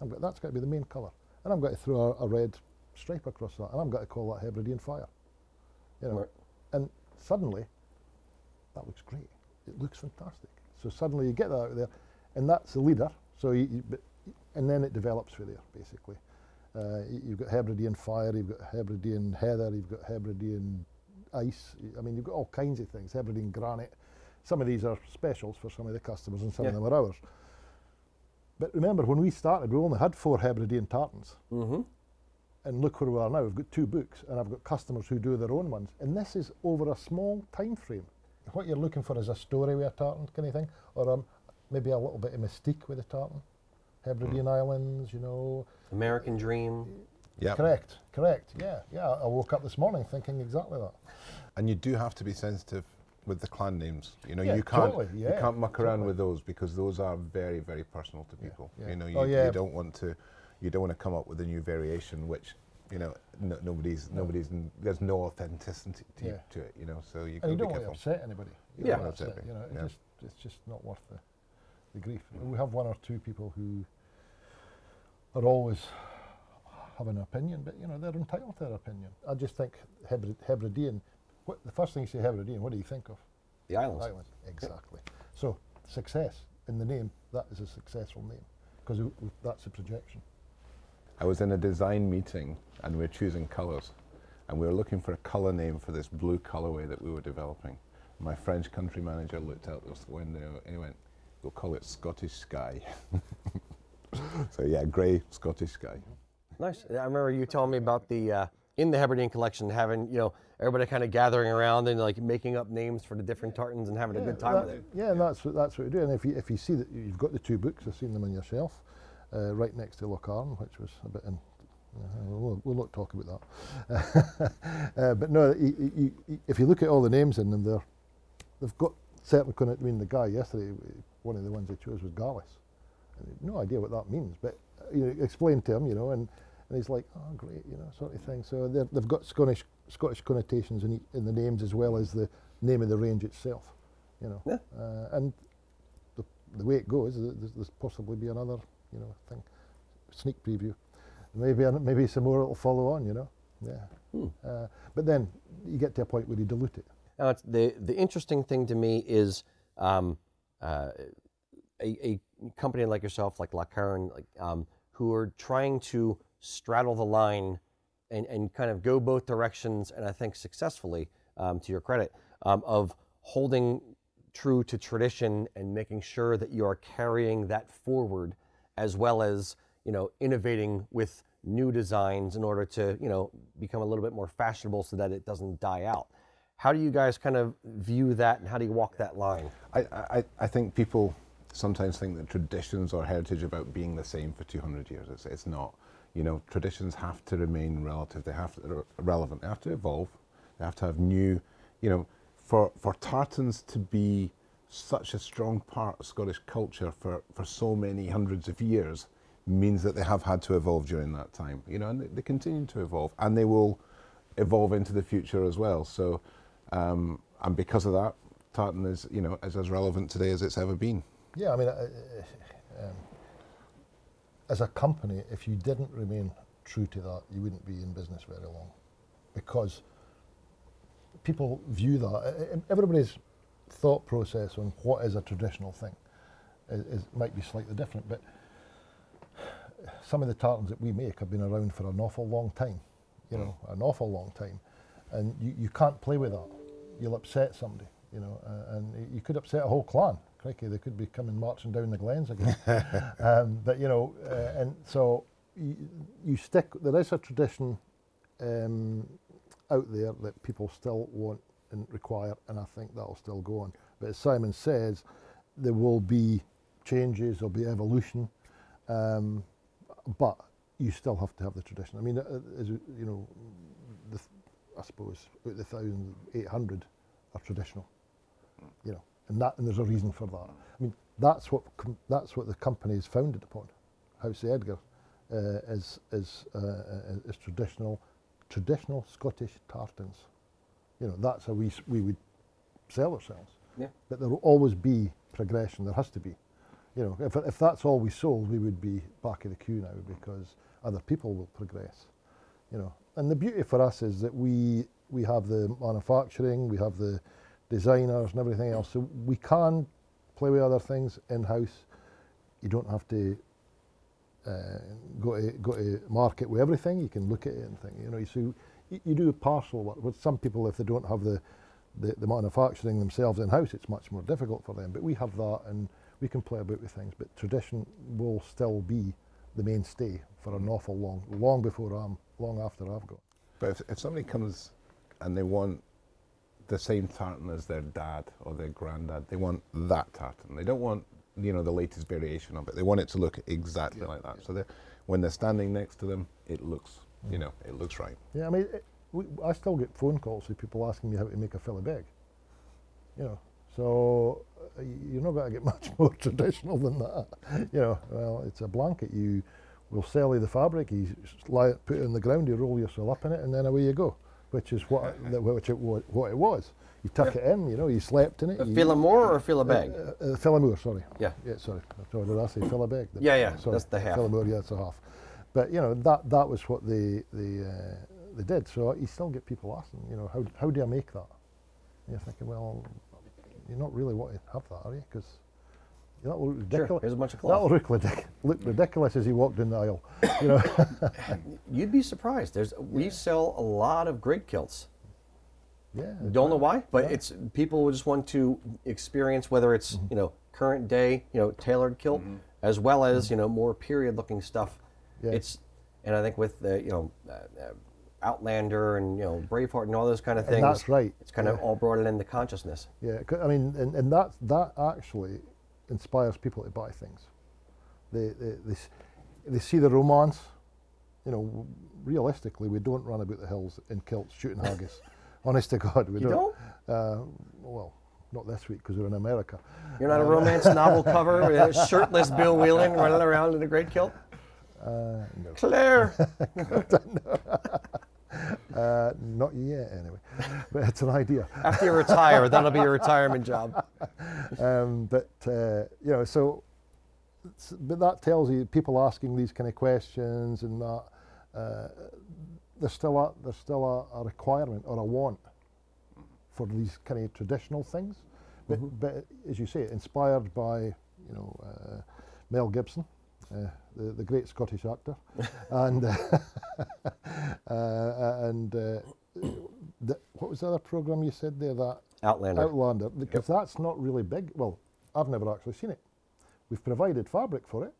I'm got, that's got to be the main colour. And I'm going to throw a, a red stripe across that. And I'm going to call that Hebridean fire. You know, Right. and suddenly, that looks great. It looks fantastic. So suddenly you get that out there, and that's the leader. So you, you and then it develops from there, basically. Uh, you've got Hebridean fire, you've got Hebridean heather, you've got Hebridean ice. I mean, you've got all kinds of things. Hebridean granite. Some of these are specials for some of the customers, and some Yeah. of them are ours. But remember, when we started, we only had four Hebridean tartans. mm-hmm. And look where we are now. We've got two books, and I've got customers who do their own ones. And this is over a small time frame. What you're looking for is a story with a tartan kind of thing, or um, maybe a little bit of mystique with a tartan. Hebridean Islands, you know. American Dream. Yeah. Correct, correct. Yeah, yeah. I woke up this morning thinking exactly that. And you do have to be sensitive with the clan names. You know, Yeah, you can't totally, you can't muck around with those because those are very very personal to people. yeah. You know, you, Oh, yeah. you don't want to you don't want to come up with a new variation which you know no, nobody's nobody's there's no authenticity to, Yeah. to it. You know, so you And you got to don't be want to careful. upset anybody. You Yeah. don't Upset upset, you know, it yeah. just, it's just not worth the, the grief. We have one or two people who are always have an opinion, but you know they're entitled to their opinion. I just think Hebrid- Hebridean. What the first thing you say Hebridean, what do you think of? The islands. Islands. Exactly. So success in the name. That is a successful name because that's a projection. I was in a design meeting and we were choosing colours, and we were looking for a colour name for this blue colourway that we were developing. My French country manager looked out the window and he went, "We'll call it Scottish Sky." so yeah, grey Scottish sky. Nice. I remember you telling me about the uh, in the Hebridean collection having you know everybody kind of gathering around and like making up names for the different tartans and having a good time that- with it. Yeah, and that's what that's what we do. And if you if you see that you've got the two books, I've seen them on your shelf, uh, right next to Lochcarron, which was a bit in. Uh, we'll, we'll not talk about that. uh, but no, y- y- y- y- if you look at all the names in them, they're they've got certainly. I mean, the guy yesterday, one of the ones they chose was Gallus. And he had no idea what that means, but you know, explained to him, you know, and, and he's like, oh, great, you know, sort of thing. So they've got Scottish Scottish connotations in, in the names as well as the name of the range itself, you know. Yeah. Uh, and the, the way it goes, there's, there's possibly be another, you know, thing, sneak preview. Maybe maybe some more will follow on, you know. Yeah. Hmm. Uh, but then you get to a point where you dilute it. Now, it's the the interesting thing to me is um, uh, a, a company like yourself, like Lochcarron, like um, who are trying to straddle the line and, and kind of go both directions, and I think successfully, um, to your credit, um, of holding true to tradition and making sure that you are carrying that forward, as well as you know innovating with new designs in order to you know become a little bit more fashionable so that it doesn't die out. How do you guys kind of view that, and how do you walk that line? I, I, I think people sometimes think that traditions or heritage about being the same for 200 years. It's, it's not. You know, traditions have to remain relative. They have to re- relevant. They have to evolve. They have to have new. You know, for for tartans to be such a strong part of Scottish culture for, for so many hundreds of years means that they have had to evolve during that time. You know, and they, they continue to evolve, and they will evolve into the future as well. So, um, and because of that, tartan is you know is as relevant today as it's ever been. Yeah, I mean, uh, uh, um, as a company, if you didn't remain true to that, you wouldn't be in business very long, because people view that. uh, Everybody's thought process on what is a traditional thing is, is might be slightly different, but some of the tartans that we make have been around for an awful long time, you know, an awful long time, and you, you can't play with that. You'll upset somebody, you know, uh, and you could upset a whole clan. Crikey, they could be coming marching down the glens again. um, but you know, uh, and so you, you stick. There is a tradition um, out there that people still want require, and I think that'll still go on. But as Simon says, there will be changes, there'll be evolution, um, but you still have to have the tradition. I mean, uh, as you you know, the, I suppose about the thousand eight hundred are traditional, you know, and that and there's a reason for that. I mean, that's what com- that's what the company is founded upon. House Edgar uh, is is uh, uh, is traditional traditional Scottish tartans. You know, that's how we we would sell ourselves. Yeah. But there will always be progression. There has to be. You know, if, if that's all we sold, we would be back of the queue now because other people will progress. You know, and the beauty for us is that we we have the manufacturing, we have the designers and everything else, so we can play with other things in house. You don't have to uh, go to go to market with everything. You can look at it and think, you know, so you, you do parcel work. With some people, if they don't have the the, the manufacturing themselves in house, it's much more difficult for them. But we have that, and we can play about with things. But tradition will still be the mainstay for an awful long, long before I'm, long after I've got. But if, if somebody comes and they want the same tartan as their dad or their granddad, they want that tartan. They don't want you know the latest variation of it. They want it to look exactly like that. So when they're standing next to them, it looks you know it looks right. Yeah, I mean, it, we, I still get phone calls with people asking me how to make a philabeg. You know, so uh, you're not going to get much more traditional than that. You know, well, it's a blanket. You will sell you the fabric. You lie put it on the ground. You roll yourself up in it, and then away you go. Which is what the, which it wa- what it was. You tuck it in. You know, you slept in it. A you, feel more or Philabeg? uh, uh, Philamour, sorry. Yeah. Yeah, sorry. Sorry, did I say Philabeg? Yeah, yeah, Sorry. that's the half. Philamour, yeah, it's a half. But you know that that was what they they uh, they did. So you still get people asking, you know, how how do I make that? And you're thinking, well, you're not really wanting to have that, are you? Because that will look Sure. ridiculous. A bunch of That will cloth. look, ridic- look ridiculous as he walked in the aisle. You know. You'd be surprised. There's we sell a lot of great kilts. yeah. Don't know why, but Yeah. it's people just want to experience whether it's mm-hmm. you know current day, you know tailored kilt, mm-hmm. as well as mm-hmm. you know more period looking stuff. Yeah. It's and I think with the you know uh, uh, Outlander and you know Braveheart and all those kind of And things. that's right, It's kind of all brought it into consciousness. Yeah, I mean, and, and that that actually inspires people to buy things. They they they, they see the romance. You know, realistically, we don't run about the hills in kilts shooting haggis. Honest to God, we You don't. Uh, well, not this week because we're in America. You're not a romance novel cover with a shirtless Bill Whelan running around in a great kilt. Uh, no, Claire, uh, not yet anyway, but it's an idea. after you retire, that'll be your retirement job. um, but uh, you know, so but that tells you people asking these kind of questions and that uh, there's still a there's still a, a requirement or a want for these kind of traditional things. But, but as you say, inspired by you know uh, Mel Gibson, uh, the the great Scottish actor, and uh, uh, and uh, the, what was the other program you said there that Outlander. Outlander, because that's not really big. Well, I've never actually seen it. We've provided fabric for it,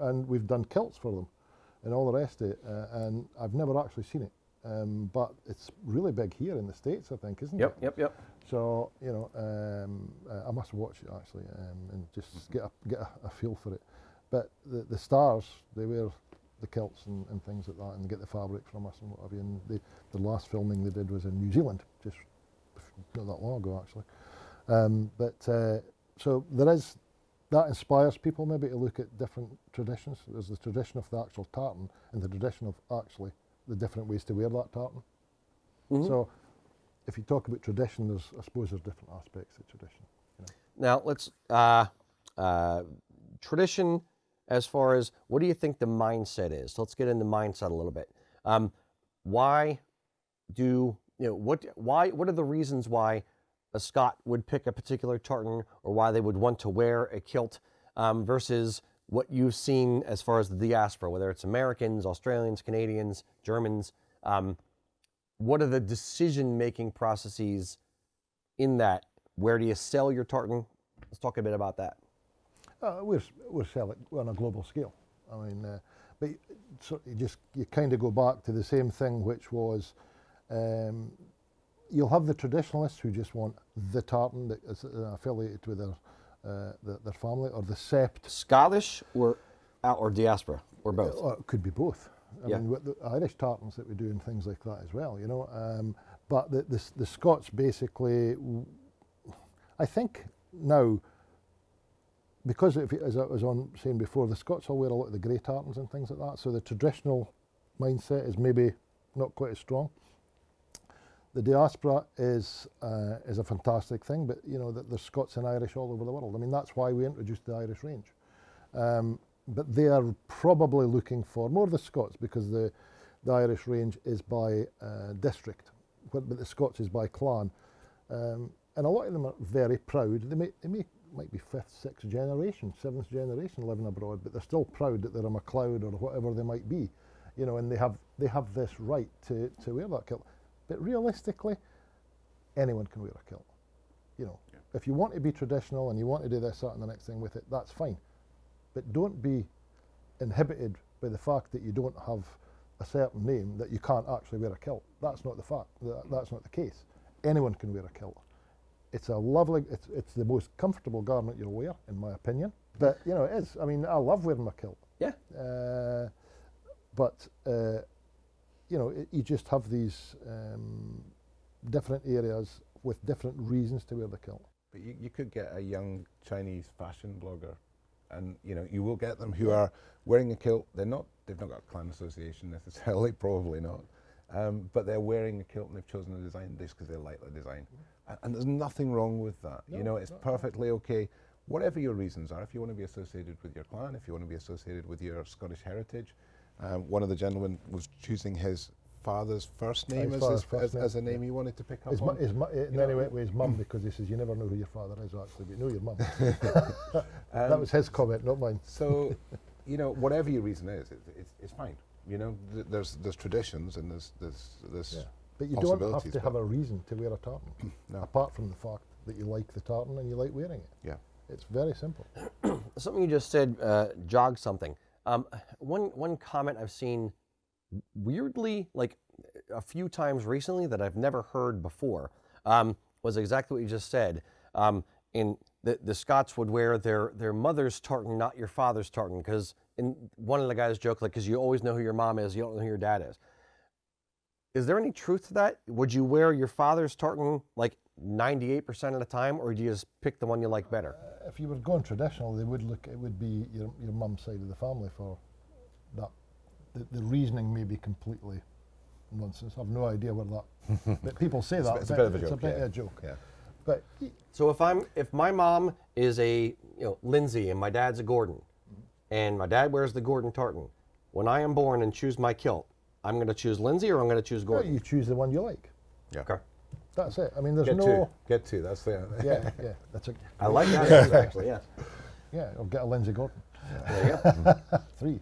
and we've done kilts for them, and all the rest of it, uh, and I've never actually seen it. um, but it's really big here in the states, I think, isn't Yep, it? yep, yep. So you know, um, uh, I must watch it actually um, and just get a, get a, a feel for it. But the, the stars, they wear the kilts and, and things like that, and they get the fabric from us and what have you. And they, the last filming they did was in New Zealand, just not that long ago actually. Um, but uh, so there is that inspires people maybe to look at different traditions. There's the tradition of the actual tartan and the tradition of actually the different ways to wear that tartan. Mhm. So if you talk about tradition, there's I suppose there's different aspects of tradition. You know. Now let's uh, uh, tradition. As far as what do you think the mindset is? So Let's get into mindset a little bit. Um, why do you know what? Why? What are the reasons why a Scot would pick a particular tartan, or why they would want to wear a kilt um, versus what you've seen as far as the diaspora, whether it's Americans, Australians, Canadians, Germans? Um, what are the decision-making processes in that? Where do you sell your tartan? Let's talk a bit about that. Uh, we're we're selling on a global scale. I mean, uh, but so you just you kind of go back to the same thing, which was um, you'll have the traditionalists who just want the tartan that is uh, affiliated with their, uh, their their family, or the sept, Scottish or out or diaspora or both? or it could be both. I Yeah. mean, the Irish tartans that we do and things like that as well, you know. Um, but the, the the Scots basically, I think now because you- as I was on saying before, the Scots all wear a lot of the grey tartans and things like that. So the traditional mindset is maybe not quite as strong. The diaspora is uh, is a fantastic thing, but you know that there's Scots and Irish all over the world. I mean that's why we introduced the Irish range. Um, but they are probably looking for more of the Scots because the the Irish range is by uh, district, but the Scots is by clan. Um, and a lot of them are very proud. They may, they may might be fifth, sixth generation, seventh generation living abroad, but they're still proud that they're a MacLeod or whatever they might be, you know, and they have they have this right to, to wear that kilt. But realistically, anyone can wear a kilt. You know, if you want to be traditional and you want to do this, that, and the next thing with it, that's fine. But don't be inhibited by the fact that you don't have a certain name that you can't actually wear a kilt. That's not the fact. That, that's not the case. Anyone can wear a kilt. It's a lovely. It's it's the most comfortable garment you'll wear, in my opinion. But you know, it is. I mean, I love wearing my kilt. Yeah. Uh, but uh, you know, it, you just have these um, different areas with different reasons to wear the kilt. But you, you could get a young Chinese fashion blogger, and you know you will get them who are wearing a kilt. They're not. They've not got a clan association necessarily, probably not. Um, but they're wearing a kilt and they've chosen to design this because they like the design, and, and there's nothing wrong with that. you know, it's no, no. perfectly okay. Whatever your reasons are, if you want to be associated with your clan, if you want to be associated with your Scottish heritage, um, one of the gentlemen was choosing his father's first name His as, his, first as, name, as a yeah. name he wanted to pick up His, mu- on. his mu- and You then he went with his mum because he says you never know who your father is actually, but you know your mum. that Um, was his comment, not mine. So, you know, whatever your reason is, it, it's, it's fine. You know, th- there's there's traditions and there's there's there's Yeah. But you don't have to have a reason to wear a tartan, no, apart from the fact that you like the tartan and you like wearing it. yeah. It's very simple. Something you just said uh, jogged something. Um, one one comment I've seen weirdly, like a few times recently that I've never heard before, um, was exactly what you just said. Um, in the, the Scots would wear their their mother's tartan, not your father's tartan, because in one of the guys joked like, because you always know who your mom is, you don't know who your dad is. Is there any truth to that? Would you wear your father's tartan like 98% of the time, or do you just pick the one you like better? Uh, if you were going traditional, they would look. It would be your your mum's side of the family for that. The, the reasoning may be completely nonsense. I've no idea where that. but people say It's that. it's a bit of a it's joke, a bit yeah. of a joke. Yeah. But So if I'm if my mom is a you know Lindsay and my dad's a Gordon, and my dad wears the Gordon tartan, when I am born and choose my kilt, I'm going to choose Lindsay or I'm going to choose well, Gordon. you choose the one you like. Yeah. Okay. That's it. I mean, there's Get no. two. Get two. That's the. Yeah, yeah. That's a. I like that answer, actually. Yes. Yeah, or get a Lindsay Gordon. There you go. Three.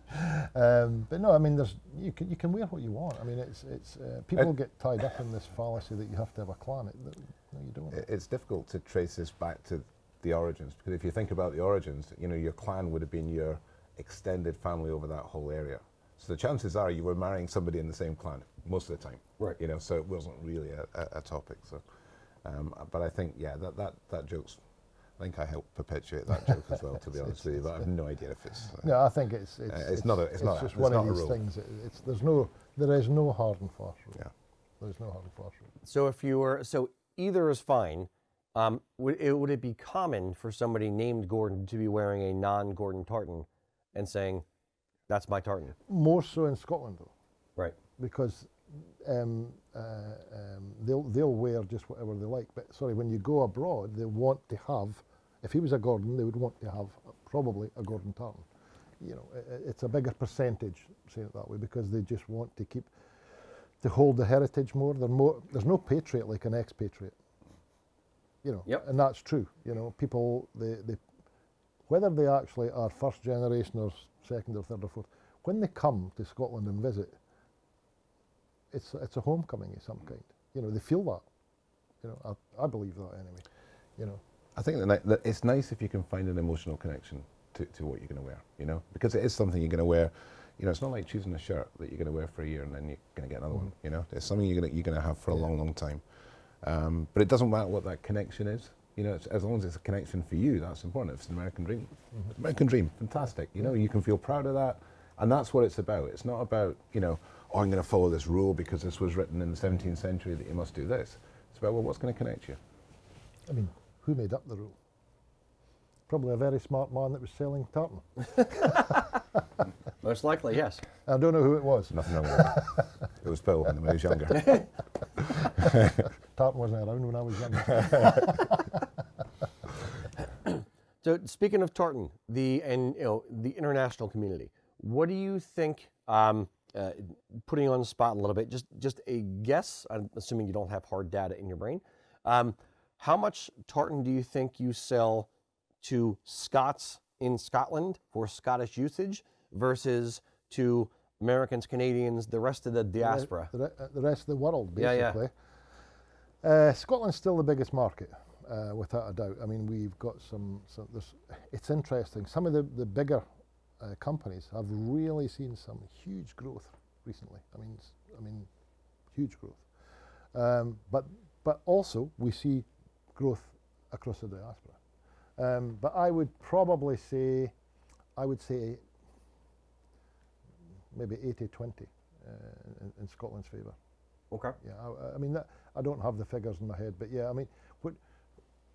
Um, but no, I mean, there's you can you can wear what you want. I mean, it's it's uh, people Uh, get tied up in this fallacy that you have to have a clan. It, that, no, you don't. It's difficult to trace this back to the origins because if you think about the origins, you know, your clan would have been your extended family over that whole area. So the chances are you were marrying somebody in the same clan. most of the time. Right. You know, so it wasn't really a, a, a topic. So, um, but I think yeah, that that that joke's. I think I helped perpetuate that joke as well, to be honest with you. But I have no idea if it's. Uh, No, I think it's it's, it's not a- it's not a- just it's one of these things. It, it's there's no there is no hard and fast rule. Yeah. There's no hard and fast rule. So if you were so either is fine. Um, would it would it be common for somebody named Gordon to be wearing a non-Gordon tartan and saying, "That's my tartan"? More so in Scotland though, Right. because um, uh, um, they'll they'll wear just whatever they like. But sorry, when you go abroad, they want to have. If he was a Gordon, they would want to have probably a Gordon tartan. You know, i- i- it's a bigger percentage, say it that way, because they just want to keep to hold the heritage more. They're more. There's no patriot like an expatriate. You know, Yep. and that's true. You know, people they, they whether they actually are first generation or second or third or fourth, when they come to Scotland and visit, it's it's a homecoming of some kind. You know, they feel that. You know, I, I believe that anyway. You know, I think that, that it's nice if you can find an emotional connection to, to what you're going to wear, you know, because it is something you're going to wear. You know, it's not like choosing a shirt that you're going to wear for a year and then you're going to get another one. You know, it's something you're going to you're going to have for a long, long time. Um, but it doesn't matter what that connection is. You know, as long as it's a connection for you, that's important. If it's an American dream, mm-hmm. it's an American dream, fantastic. You know, you can feel proud of that, and that's what it's about. It's not about you know, oh, I'm going to follow this rule because this was written in the 17th century that you must do this. It's about well, what's going to connect you. I mean, who made up the rule? Probably a very smart man that was selling tartan. Most likely, yes. I don't know who it was. Nothing wrong with that. it was Bill when I was younger. Tartan wasn't around when I was young. So speaking of tartan, the and you know the international community, what do you think? Um, uh, putting you on the spot a little bit, just just a guess. I'm assuming you don't have hard data in your brain. Um, how much tartan do you think you sell to Scots in Scotland for Scottish usage versus to Americans, Canadians, the rest of the diaspora? The, re- uh, the rest of the world, Yeah, basically. yeah. Uh, Scotland's still the biggest market, uh, without a doubt. I mean, we've got some. some it's interesting. Some of the, the bigger uh, companies have really seen some huge growth recently. I mean, I mean, huge growth. Um, but but also we see growth across the diaspora. Um, but I would probably say, I would say maybe 80-20 uh, in, in Scotland's favour. Okay. Yeah, I, I mean, that, I don't have the figures in my head, but yeah, I mean, what,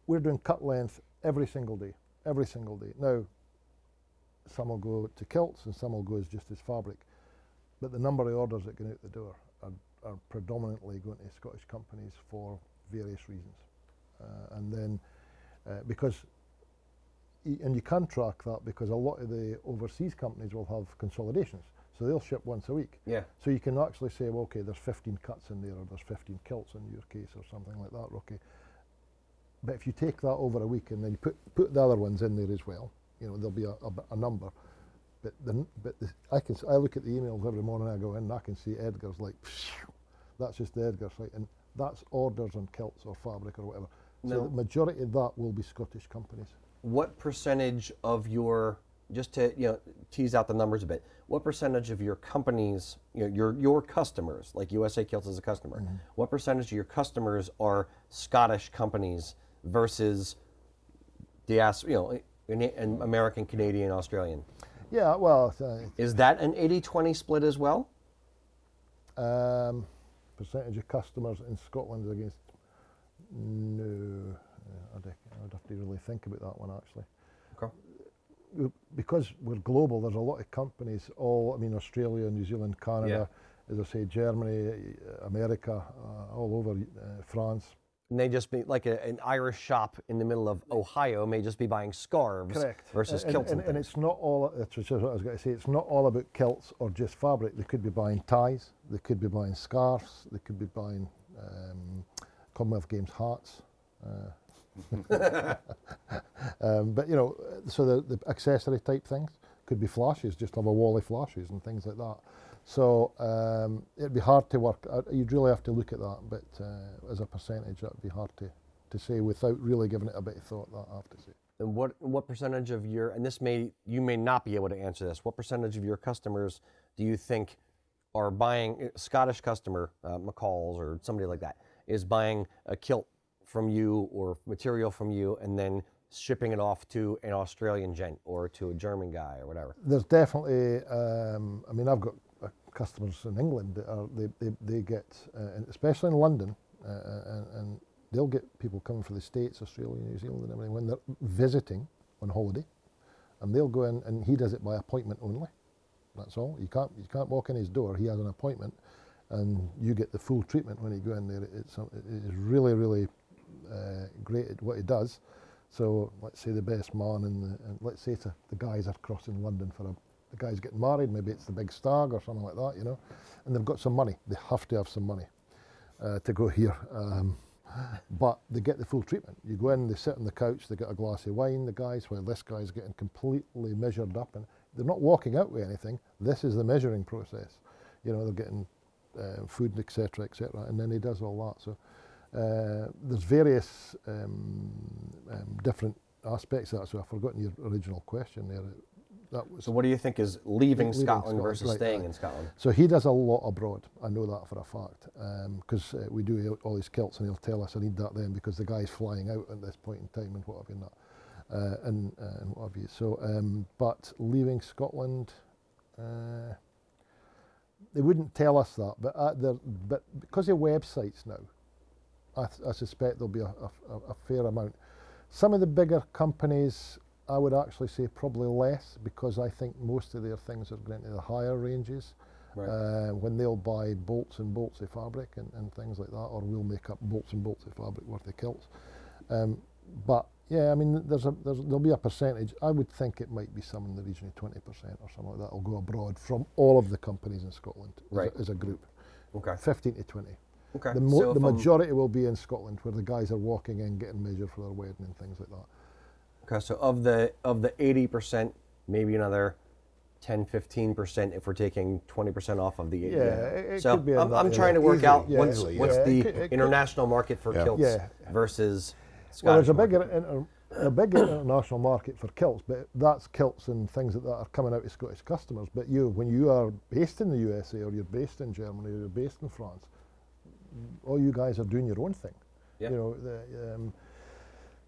we're doing cut length every single day, every single day. Now, some will go to kilts and some will go as just as fabric, but the number of orders that go out the door are, are predominantly going to Scottish companies for various reasons. Uh, and then, uh, because, and you can track that because a lot of the overseas companies will have consolidations. So they'll ship once a week. Yeah. So you can actually say, well, okay, there's 15 cuts in there, or there's 15 kilts in your case, or something like that, okay. But if you take that over a week and then you put, put the other ones in there as well, you know, there'll be a a number. But the, but the, I can I look at the emails every morning. I go in, and I can see Edgar's like, that's just the Edgar site, and that's orders on kilts or fabric or whatever. So No. the majority of that will be Scottish companies. what percentage of your just to you know tease out the numbers a bit what percentage of your companies you know, your your customers like usa kilts is a customer mm-hmm. what percentage of your customers are scottish companies versus dias you know in, in american canadian australian Yeah, well, uh, is that an 80-20 split as well Um, percentage of customers in Scotland against no, uh, I'd, I'd have to really think about that one actually. okay Because we're global, there's a lot of companies. All I mean, Australia, New Zealand, Canada, as I say, Germany, uh, America, uh, all over uh, France. They just be like a, an irish shop in the middle of ohio may just be buying scarves Correct. versus and, kilts and, and, and it's not all. That's what I was going to say. It's not all about kilts or just fabric. They could be buying ties. They could be buying scarves. They could be buying um, Commonwealth Games hats. Uh, um, but you know, so the, the accessory type things could be flashes. Just have a wall of flashes and things like that. So um, it'd be hard to work. uh, You'd really have to look at that. But uh, as a percentage, that'd be hard to, to say without really giving it a bit of thought. That I have to say. And what what percentage of your and this may you may not be able to answer this. What percentage of your customers do you think are buying a Scottish customer, uh, McCall's or somebody like that, is buying a kilt from you or material from you, and then shipping it off to an Australian gent or to a German guy or whatever. There's definitely, um, I mean, I've got uh, customers in England that are, they, they, they get, uh, and especially in London, uh, and, and they'll get people coming from the States, Australia, New Zealand, and everything when they're visiting on holiday, and they'll go in, and he does it by appointment only. That's all. You can't you can't walk in his door. He has an appointment, and you get the full treatment when you go in there. It's it is really really uh, great at what he does. So let's say the best man, and, let's say it's a, the guys are crossing London for a the guy's getting married. Maybe it's the big stag or something like that, you know, and they've got some money. They have to have some money uh, to go here. Um, but they get the full treatment. You go in, they sit on the couch, they get a glass of wine, the guys, while this guy's getting completely measured up. And they're not walking out with anything. This is the measuring process. You know, they're getting uh, food, etc., etc., and then he does all that. So uh, there's various um, um, different aspects of that. So I've forgotten your original question there. That was so what do you think is leaving, leaving Scotland, Scotland, versus right, staying right. in Scotland? So he does a lot abroad. I know that for a fact because um, uh, we do all these kilts and he'll tell us I need that then because the guy's flying out at this point in time and what have you not. Uh, and, uh, and what have you. So, um, but leaving Scotland, uh, they wouldn't tell us that, but, but because of websites now, I, I suspect there'll be a, a, a, fair amount. Some of the bigger companies, I would actually say probably less because I think most of their things are going to the higher ranges. Right. Uh, when they'll buy bolts and bolts of fabric and, and things like that, or we'll make up bolts and bolts of fabric worth of kilts. Um, but yeah, I mean, there's a, there's, there'll be a percentage. I would think it might be some in the region of 20% or something like that will go abroad from all of the companies in Scotland right. as, a, as a group. Okay. 15 to 20. Okay. The, mo- so the majority I'm will be in Scotland, where the guys are walking in, getting measured for their wedding and things like that. Okay, so of the of the 80%, maybe another 10, 15% if we're taking 20% off of the yeah. It, so could be I'm, I'm trying to work easily, out yeah, what's, easily, what's yeah. the it could, it international market for yeah. kilts versus Scottish Well, there's a big, inter, a big international market for kilts, but that's kilts and things that are coming out to Scottish customers. But you, when you are based in the USA or you're based in Germany or you're based in France, all you guys are doing your own thing. You know, the, um,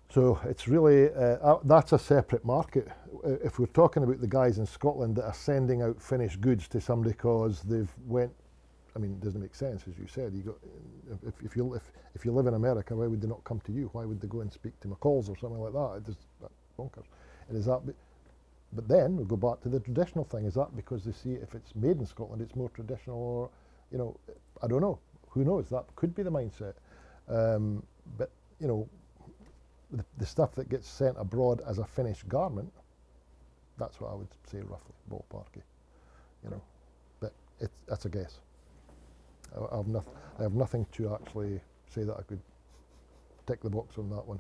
so it's really uh, uh, that's a separate market. Uh, if we're talking about the guys in Scotland that are sending out finished goods to somebody because they've went, I mean, it doesn't make sense as you said. You got if, if you if, if you live in America, why would they not come to you? Why would they go and speak to McCall's or something like that? It just that's bonkers. And is that? But then we go back to the traditional thing. Is that because they see if it's made in Scotland, it's more traditional, or you know, I don't know. Who knows? That could be the mindset. Um, but you know, the, the stuff that gets sent abroad as a finished garment, that's what I would say roughly, ballparky. You know, but it's, that's a guess. I, I, have noth- I have nothing to actually say that I could tick the box on that one.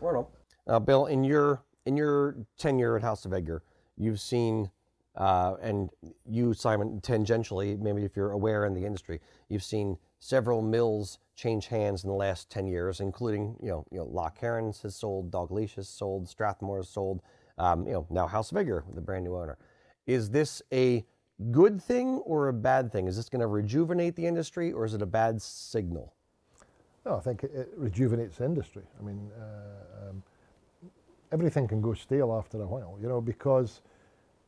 Right Uh, Bill, in your in your tenure at House of Edgar, you've seen, uh, and you, Simon, tangentially, maybe if you're aware in the industry, you've seen several mills change hands in the last 10 years, including, you know, you know Lochcarron has sold, Dalgleish has sold, Strathmore has sold, um, you know, now House of Edgar, the brand new owner. Is this a good thing or a bad thing? Is this going to rejuvenate the industry or is it a bad signal? No, I think it, it rejuvenates the industry. I mean, uh, um, everything can go stale after a while, you know, because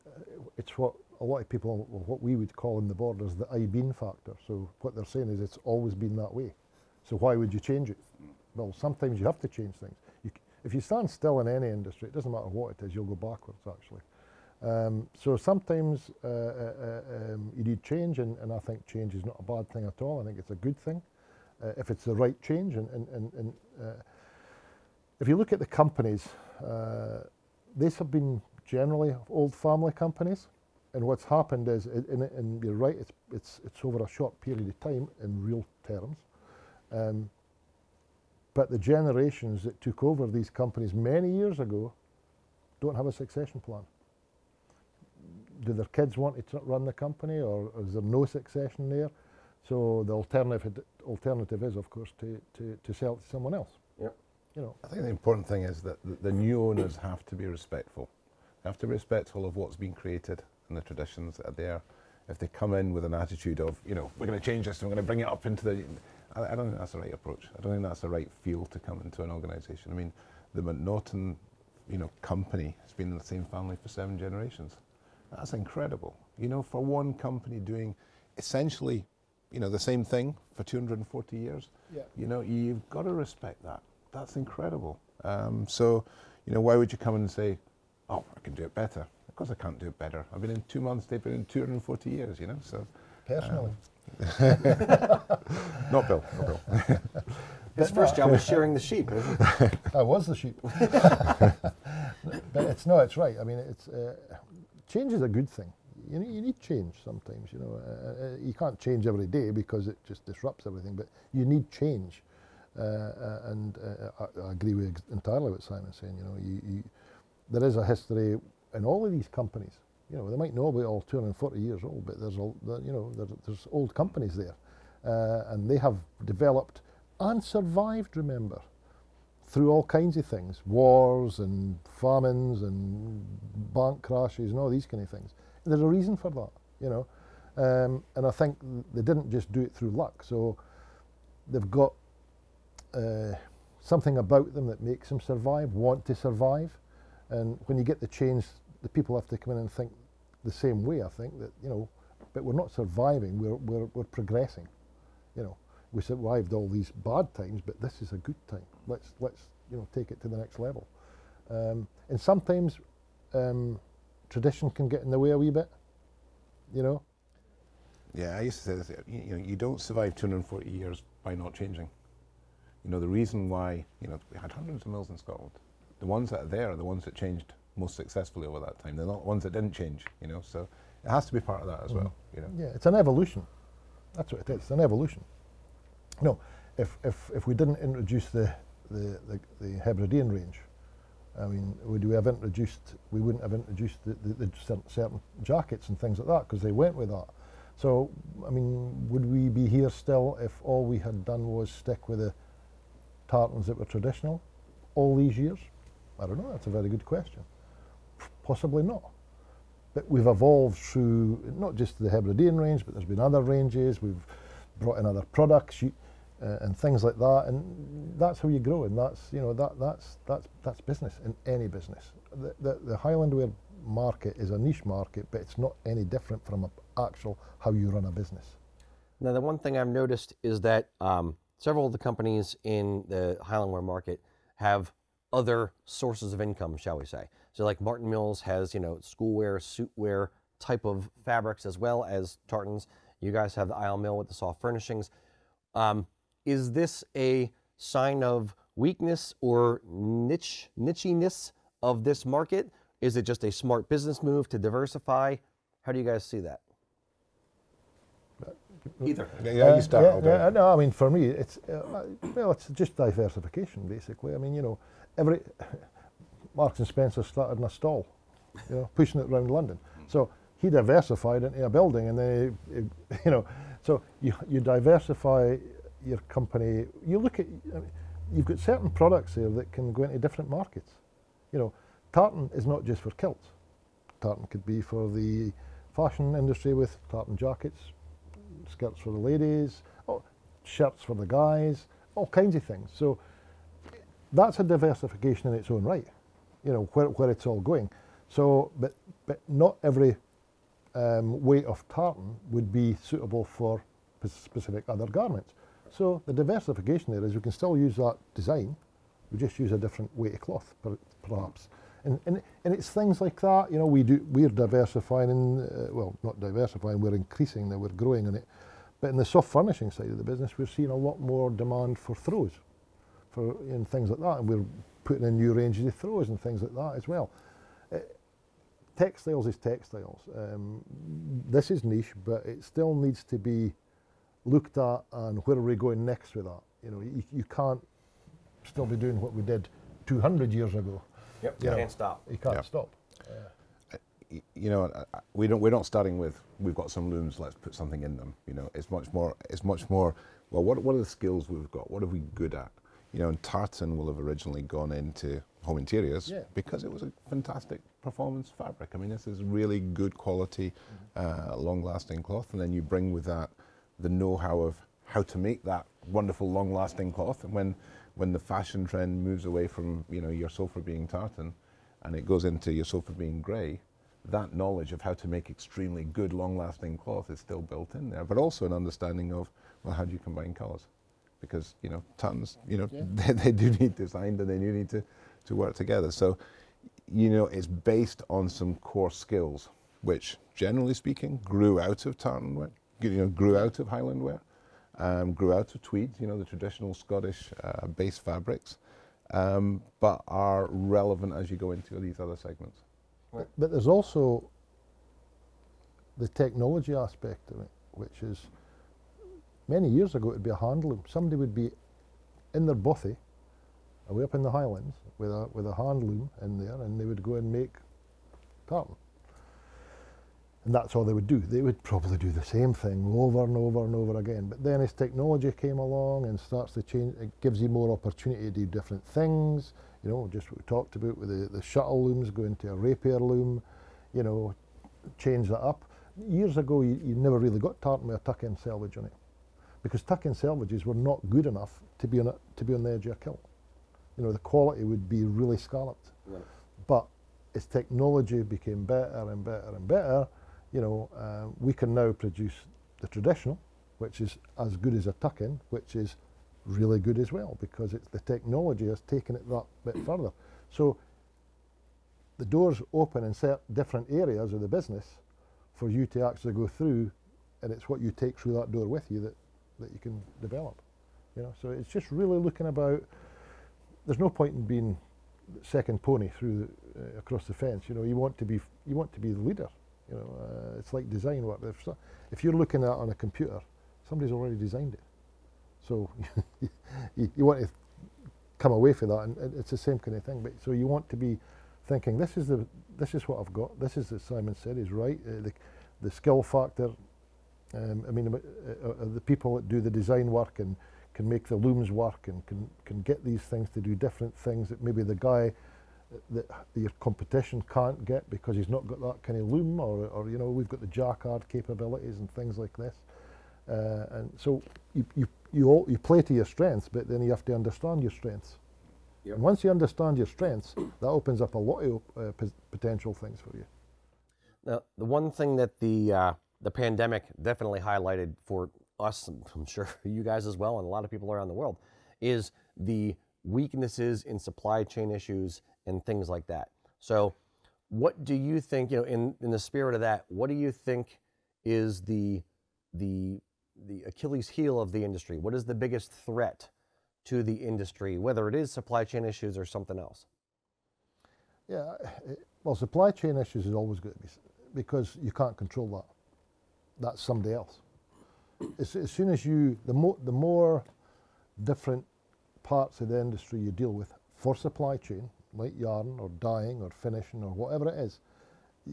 uh, it's what a lot of people, what we would call in the borders, the aye-been factor. So what they're saying is it's always been that way. So why would you change it? Well, sometimes you have to change things. You, if you stand still in any industry, it doesn't matter what it is, you'll go backwards actually. Um, so sometimes uh, uh, uh, um, you need change, and, and, I think change is not a bad thing at all. I think it's a good thing uh, if it's the right change. And, and, and, and uh, if you look at the companies, uh, these have been generally old family companies. And what's happened is, and, and you're right, it's, it's, it's over a short period of time in real terms. Um, but the generations that took over these companies many years ago don't have a succession plan. Do their kids want to run the company, or is there no succession there? So the alternative, alternative is, of course, to, to, to sell it to someone else. Yep. You know. I think the important thing is that the, the new owners have to be respectful. They have to be respectful of what's been created and the traditions that are there. if they come in with an attitude of, you know, we're going to change this and we're going to bring it up into the, I, I don't think that's the right approach. I don't think that's the right feel to come into an organisation. I mean, the McNaughton, you know, company has been in the same family for seven generations. That's incredible. You know, for one company doing essentially, you know, the same thing for 240 years. Yeah. You know, you've got to respect that. That's incredible. Um, so, you know, why would you come in and say, "Oh, I can do it better"? Of course, I can't do it better. I've been in two months. They've been in 240 years. You know, so Personally. not Bill. Not Bill. His first job was shearing the sheep. isn't it? I was the sheep. but it's no, it's right. I mean, it's uh, change is a good thing. You need, you need change sometimes. You know, uh, uh, you can't change every day because it just disrupts everything. But you need change, uh, uh, and uh, I, I agree with entirely what Simon's saying. You know, you, you, there is a history in all of these companies. You know, they might not be all 240 years old, but there's you know, there, there's old companies there, uh, and they have developed and survived. Remember, through all kinds of things wars and famines and bank crashes and all these kind of things. There's a reason for that, you know. Um, and I think they didn't just do it through luck. So they've got uh, something about them that makes them survive, want to survive. And when you get the change, the people have to come in and think the same way, I think, that, you know, but we're not surviving, we're, we're, we're progressing, you know we survived all these bad times, but this is a good time. Let's let's you know take it to the next level. Um, and sometimes um, tradition can get in the way a wee bit. You know. Yeah, I used to say this. You, you know, you don't survive 240 years by not changing. You know, the reason why you know we had hundreds of mills in Scotland. The ones that are there are the ones that changed most successfully over that time. They're not ones that didn't change. You know, so it has to be part of that as mm-hmm. well. You know. Yeah, it's an evolution. That's what it is. It's an evolution. No, if if if we didn't introduce the the the, the Hebridean range, I mean, would we have introduced? We wouldn't have introduced the, the, the certain, certain jackets and things like that because they went with that. So, I mean, would we be here still if all we had done was stick with the tartans that were traditional all these years? I don't know. That's a very good question. Possibly not. But we've evolved through not just the Hebridean range, but there's been other ranges. We've brought in other products you, uh, and things like that, and that's how you grow. And that's you know that that's that's that's business in any business. The the, the Highlandware market is a niche market, but it's not any different from a actual how you run a business. Now, the one thing I've noticed is that um, several of the companies in the Highland Highlandware market have other sources of income, shall we say. So, like Marton Mills has, you know, schoolwear, suitwear type of fabrics as well as tartans. You guys have the Isle Mill with the soft furnishings. Um, is this a sign of weakness or niche nichiness of this market? Is it just a smart business move to diversify? How do you guys see that? Either. Yeah, yeah, you start. Uh, I'll yeah, do yeah, no, I mean for me, it's uh, well, it's just diversification basically. I mean, you know, every Marks and Spencer started in a stall, you know, pushing it around London. So he diversified into a building, and then he, he- you know, so you you diversify your company. You look at, I mean, you've got certain products here that can go into different markets. You know, tartan is not just for kilts. Tartan could be for the fashion industry with tartan jackets, skirts for the ladies, oh, shirts for the guys, all kinds of things. So that's a diversification in its own right, you know, where, where it's all going. So, but, but not every um, weight of tartan would be suitable for specific other garments. So the diversification there is we can still use that design, we just use a different weight of cloth, per- perhaps. And, and, and it's things like that, you know, we do, we're diversifying, in, uh, well, not diversifying, we're increasing now, we're growing in it. But in the soft furnishing side of the business, we're seeing a lot more demand for throws, for and things like that, and we're putting in new ranges of throws and things like that as well. Uh, textiles is textiles. Um, this is niche, but it still needs to be looked at and where are we going next with that? You know, you, you can't still be doing what we did 200 years ago. Yep. Yeah. Can't stop. You can't Yeah. stop. y- you know, I- I- we don't. We're not starting with we've got some looms. Let's put something in them. You know, it's much more. It's much more. Well, what what are the skills we've got? What are we good at? You know, and tartan will have originally gone into home interiors Yeah. because it was a fantastic performance fabric. I mean, this is really good quality, uh, long-lasting cloth, and then you bring with that the know-how of how to make that wonderful, long-lasting cloth. And when when the fashion trend moves away from you know your sofa being tartan, and it goes into your sofa being grey, that knowledge of how to make extremely good, long-lasting cloth is still built in there. But also an understanding of well, how do you combine colours? Because you know tartans, you know, Yeah. they, they do need design and they do need to to work together. So you know, it's based on some core skills, which generally speaking grew out of tartan wear, you know, grew out of Highland wear, um, grew out of tweed, you know, the traditional Scottish uh, base fabrics, um, but are relevant as you go into these other segments. But, but there's also the technology aspect of it, which is many years ago it would be a handloom. Somebody would be in their bothy, away up in the Highlands, with a with a hand loom in there, and they would go and make tartan. And that's all they would do. They would probably do the same thing over and over and over again. But then as technology came along and starts to change, it gives you more opportunity to do different things. You know, just what we talked about with the, the shuttle looms going to a rapier loom, you know, change that up. Years ago, you, you never really got tartan with a tuck-in selvage on it because tuck-in selvages were not good enough to be on a, to be on the edge of a kilt. You know, the quality would be really scalloped. Right. But as technology became better and better and better, you know, uh, we can now produce the traditional, which is as good as a tuck-in, which is really good as well because it's the technology has taken it that bit further. So the doors open in certain different areas of the business for you to actually go through, and it's what you take through that door with you that, that you can develop. You know, so it's just really looking about. There's no point in being second pony through the, uh, across the fence. You know, you want to be you want to be the leader. You know, uh, it's like design work. If, so, if you're looking at on a computer, somebody's already designed it. So you, you want to come away from that, and, it's the same kind of thing. But so you want to be thinking, this is the this is what I've got. This is as Simon said is right. Uh, the the skill factor. Um, I mean, uh, uh, uh, the people that do the design work and can make the looms work and can can get these things to do different things that maybe the guy that your competition can't get because he's not got that kind of loom or, or you know we've got the jacquard capabilities and things like this. Uh, and so you, you, you, all, you play to your strengths but then you have to understand your strengths. Yep. and once you understand your strengths that opens up a lot of uh, potential things for you. Now, the one thing that the uh, the pandemic definitely highlighted for us, I'm sure you guys as well, and a lot of people around the world, is the weaknesses in supply chain issues and things like that. So, what do you think? You know, in in the spirit of that, what do you think is the the the Achilles heel of the industry? What is the biggest threat to the industry, whether it is supply chain issues or something else? Yeah, well, supply chain issues is always going to be because you can't control that. That's somebody else. As, as soon as you, the more, the more different parts of the industry you deal with for supply chain, like yarn or dyeing or finishing or whatever it is,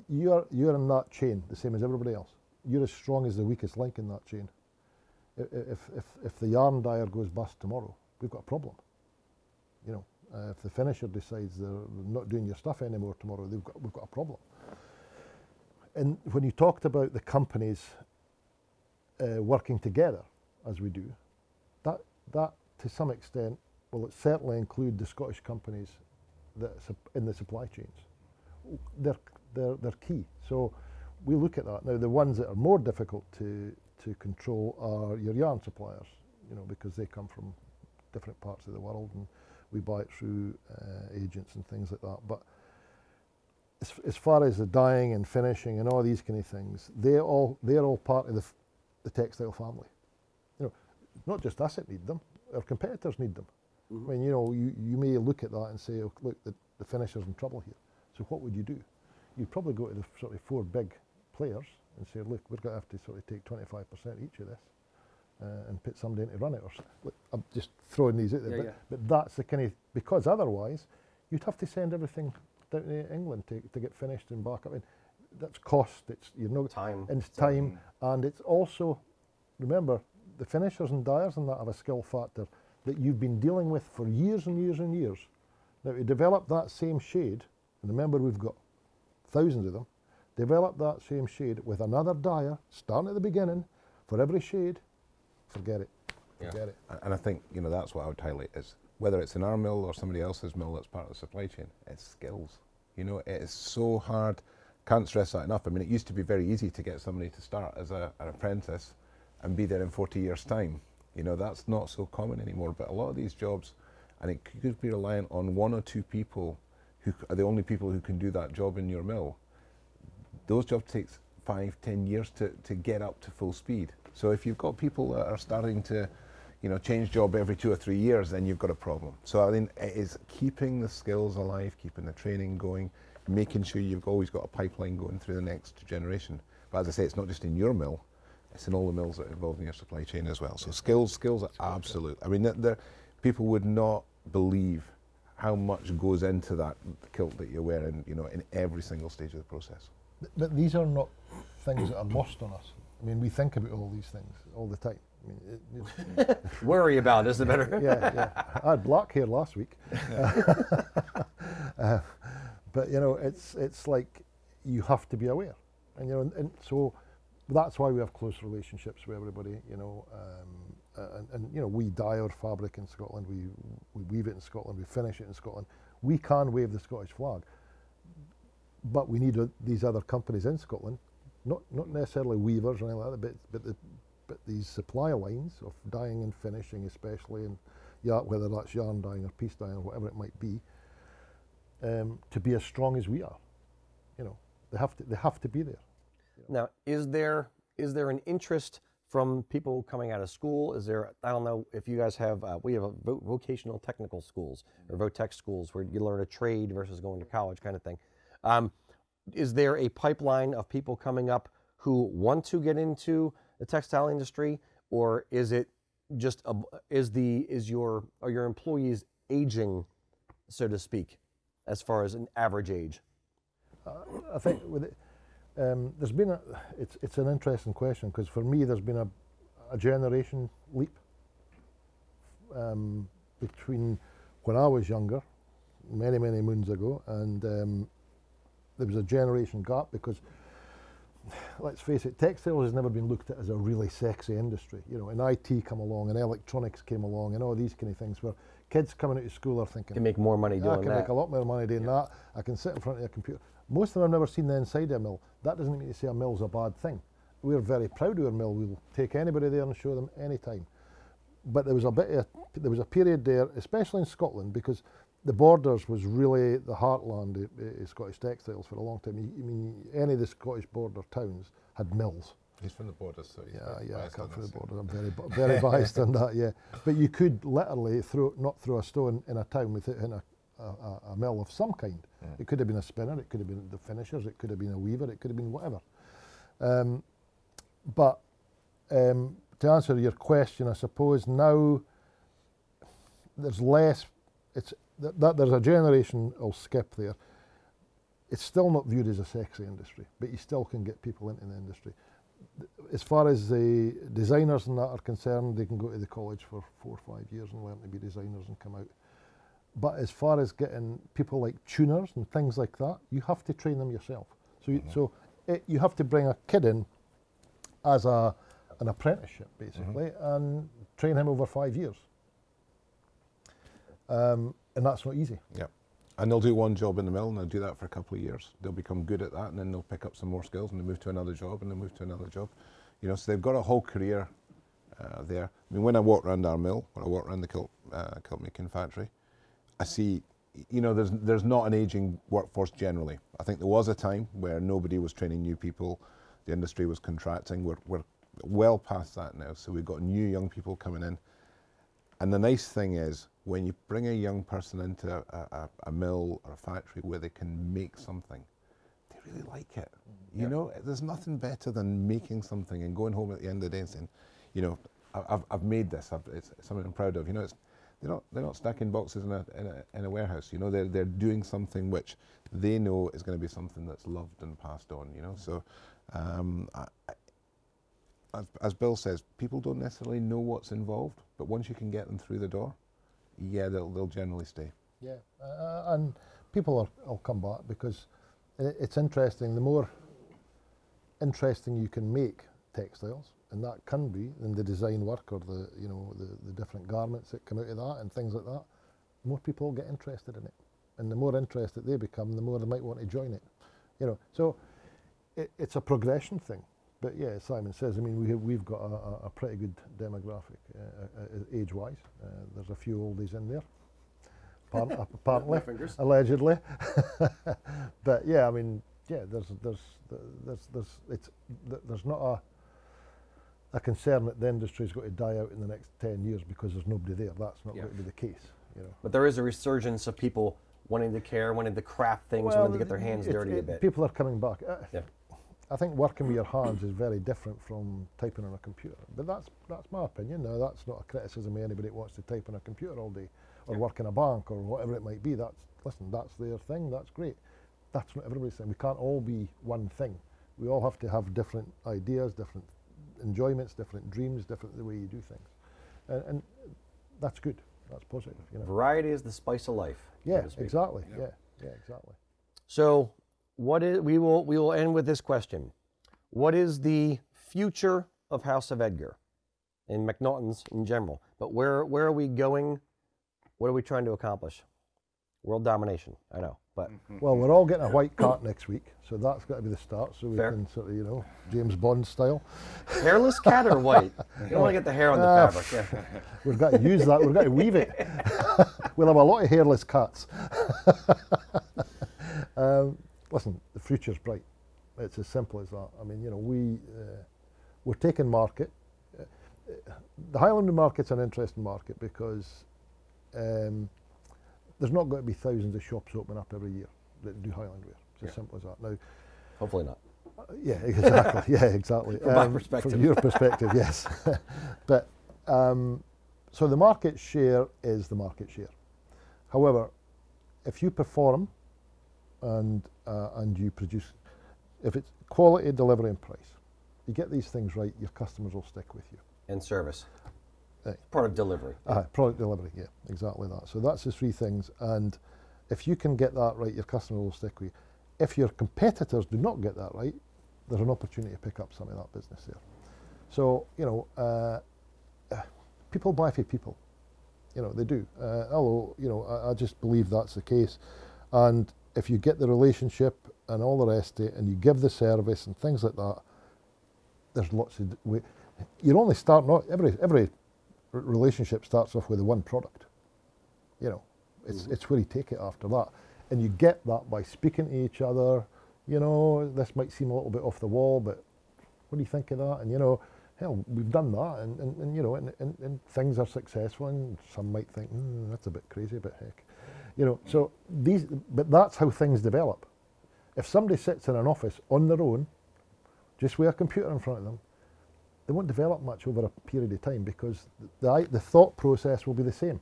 you're you're in that chain the same as everybody else. You're as strong as the weakest link in that chain. If if if the yarn dyer goes bust tomorrow, we've got a problem. You know, uh, if the finisher decides they're not doing your stuff anymore tomorrow, they've got, we've got a problem. And when you talked about the companies uh, working together, as we do, that, that to some extent, will certainly include the Scottish companies that in the supply chains. They're, they're, they're key. So we look at that. Now, the ones that are more difficult to, to control are your yarn suppliers, you know, because they come from different parts of the world and we buy it through uh, agents and things like that. But as, as far as the dyeing and finishing and all these kind of things, they're all they're all part of the, the textile family. You know, not just us that need them; our competitors need them. I mean, you know, you, you may look at that and say, oh, look, the, the finisher's in trouble here. So what would you do? You'd probably go to the sort of four big players and say, look, we're going to have to sort of take 25% each of this uh, and put somebody in to run it. Or look, I'm just throwing these out there, Yeah, but, yeah. but that's the kind of because otherwise you'd have to send everything down to England to, to get finished and back up. And that's cost. It's you know Time. and it's time, and it's also remember the finishers and dyers and that have a skill factor that you've been dealing with for years and years and years. Now to develop that same shade, and remember we've got thousands of them, develop that same shade with another dyer, starting at the beginning, for every shade, forget it. Yeah. Forget it. And- And I think you know that's what I would highlight is whether it's in our mill or somebody else's mill that's part of the supply chain, it's skills. You know, it is so hard. Can't stress that enough. I mean, it used to be very easy to get somebody to start as a, an apprentice and be there in 40 years' time. You know, that's not so common anymore. But a lot of these jobs, and it could be reliant on one or two people who are the only people who can do that job in your mill those jobs takes five, ten years to, to get up to full speed. So if you've got people that are starting to, you know, change job every two or three years, then you've got a problem. So I mean, it is keeping the skills alive, keeping the training going, making sure you've always got a pipeline going through the next generation. But as I say, it's not just in your mill; it's in all the mills that are involved in your supply chain as well. So skills, skills are absolute. I mean, there, people would not believe how much goes into that kilt that you're wearing, you know, in every single stage of the process. But- But these are not things that are lost on us. I mean, we think about all these things all the time. I mean, it, it's, Worry about it is the better. yeah, yeah. I had black hair last week. Uh, but you know, it's it's like you have to be aware, and you know, and, and so that's why we have close relationships with everybody. You know, um, uh, and, and you know, we dye our fabric in Scotland. We we weave it in Scotland. We finish it in Scotland. We can wave the Scottish flag, but we need uh, these other companies in Scotland, not not necessarily weavers or anything like that, but but the but these supply lines of dyeing and finishing, especially, and yeah, whether that's yarn dyeing or piece dyeing or whatever it might be, um, to be as strong as we are. You know, they have to they have to be there. Now, is there is there an interest from people coming out of school? Is there I don't know if you guys have uh, we have vo- vocational technical schools or VOTEC schools where you learn a trade versus going to college kind of thing. Um, is there a pipeline of people coming up who want to get into the textile industry, or is it just a, is the is your are your employees aging, so to speak, as far as an average age? I think with it, um, there's been a it's it's an interesting question because for me there's been a, a generation leap um, between when I was younger, many many moons ago, and um, there was a generation gap because let's face it, textiles has never been looked at as a really sexy industry. You know, and IT come along and electronics came along and all these kind of things where kids coming out of school are thinking, can make more money yeah, doing I can that. make a lot more money doing that. I can sit in front of a computer. Most of them I've never seen the inside of a mill. That doesn't mean to say a mill's a bad thing. We're very proud of our mill. We'll take anybody there and show them anytime. But there was a bit of, there was a period there, especially in Scotland, because the borders was really the heartland of, Scottish textiles for a long time. I mean, any of the Scottish border towns had mills. He's from the border, so Yeah, yeah, I come from the this, yeah. border. I'm very, very biased on that. Yeah, but you could literally throw not throw a stone in a town without hitting a, a, a, mill of some kind. It could have been a spinner, it could have been the finishers, it could have been a weaver, it could have been whatever. Um, but um, to answer your question, I suppose now there's less. It's that, that there's a generation will skip there. It's still not viewed as a sexy industry, but you still can get people into the industry as far as the designers and that are concerned, they can go to the college for four or five years and learn to be designers and come out. But as far as getting people like tuners and things like that, you have to train them yourself. So, you, mm-hmm. so it, you have to bring a kid in as a an apprenticeship basically mm-hmm. and train him over five years. Um, and that's not easy. Yeah. And they'll do one job in the mill and they'll do that for a couple of years. They'll become good at that and then they'll pick up some more skills and they move to another job and they move to another job. You know, so they've got a whole career uh, there. I mean, when I walk around our mill, when I walk around the kilt, uh, kilt making factory, I see, you know, there's, there's not an aging workforce generally. I think there was a time where nobody was training new people, the industry was contracting. We're, we're well past that now. So we've got new young people coming in. And the nice thing is, when you bring a young person into a, a, a mill or a factory where they can make something, they really like it. You know, there's nothing better than making something and going home at the end of the day and saying, you know, I've, I've made this. I've, it's something I'm proud of. You know, it's, they're not they're not stacking boxes in a, in a in a warehouse. You know, they're they're doing something which they know is going to be something that's loved and passed on. You know, so. Um, I, I- as, as Bill says, people don't necessarily know what's involved, but once you can get them through the door, yeah, they'll, they'll generally stay. Yeah, uh, and people are, will come back because it's interesting. The more interesting you can make textiles, and that can be in the design work or the you know the, the different garments that come out of that and things like that, more people get interested in it, and the more interested they become, the more they might want to join it. You know, so it, it's a progression thing. But yeah, Simon says, I mean, we have, we've got a, a, pretty good demographic uh, uh, age-wise. Uh, there's a few oldies in there, apparent, apparently, allegedly. but yeah, I mean, yeah, there's there's there's there's it's there's not a a concern that the industry is going to die out in the next ten years because there's nobody there. That's not Yeah. going to be the case. You know. But there is a resurgence of people wanting to care, wanting to craft things, wanting to get their hands it- dirty a bit. People are coming back. Uh, Yeah. I think working with your hands is very different from typing on a computer. But that's that's my opinion. Now that's not a criticism of anybody that wants to type on a computer all day or Yeah. work in a bank or whatever it might be. That's listen, that's their thing, that's great. That's not everybody's thing. We can't all be one thing. We all have to have different ideas, different enjoyments, different dreams, different the way you do things. And, and that's good. That's positive, you know. Variety is the spice of life. Yeah, speak. exactly. Yeah. Yeah, yeah, exactly. So, what is we will we will end with this question: What is the future of House of Edgar, and McNaughton's in general? But where where are we going? What are we trying to accomplish? World domination. I know, but Well, we're all getting a white cart next week, so that's got to be the start. So we Fair. can sort of, you know, James Bond style. hairless cat or white? You don't want to get the hair on the Ah, fabric. Yeah. We've got to use that. We've got to weave it. we'll have a lot of hairless cats. um, listen, the future's bright. It's as simple as that. I mean, you know, we uh, we're taking market. Uh, the Highland market's an interesting market because um, there's not going to be thousands of shops open up every year that do Highland wear. It's as simple as that. Now, Hopefully not. yeah, exactly. yeah, exactly. From my perspective. From your perspective, yes. but um, so the market share is the market share. However, if you perform and uh, and you produce, if it's quality, delivery, and price, you get these things right, your customers will stick with you. And service. Part of delivery. Uh, product delivery, yeah, exactly that. So that's the three things. And if you can get that right, your customer will stick with you. If your competitors do not get that right, there's an opportunity to pick up some of that business there. So, you know, uh, uh, people buy for people. You know, they do. Uh, although, you know, I, I just believe that's the case. And if you get the relationship and all the rest of it, and you give the service and things like that, there's lots of. Way, you're only starting out, every, every relationship starts off with the one product. You know, it's, it's where you take it after that. And you get that by speaking to each other. You know, this might seem a little bit off the wall, but what do you think of that? And, you know, hell, we've done that, and, and, and you know, and, and, and things are successful, and some might think, mm, that's a bit crazy, but heck. You know, so these, but that's how things develop. If somebody sits in an office on their own, just with a computer in front of them, they won't develop much over a period of time because the, the thought process will be the same.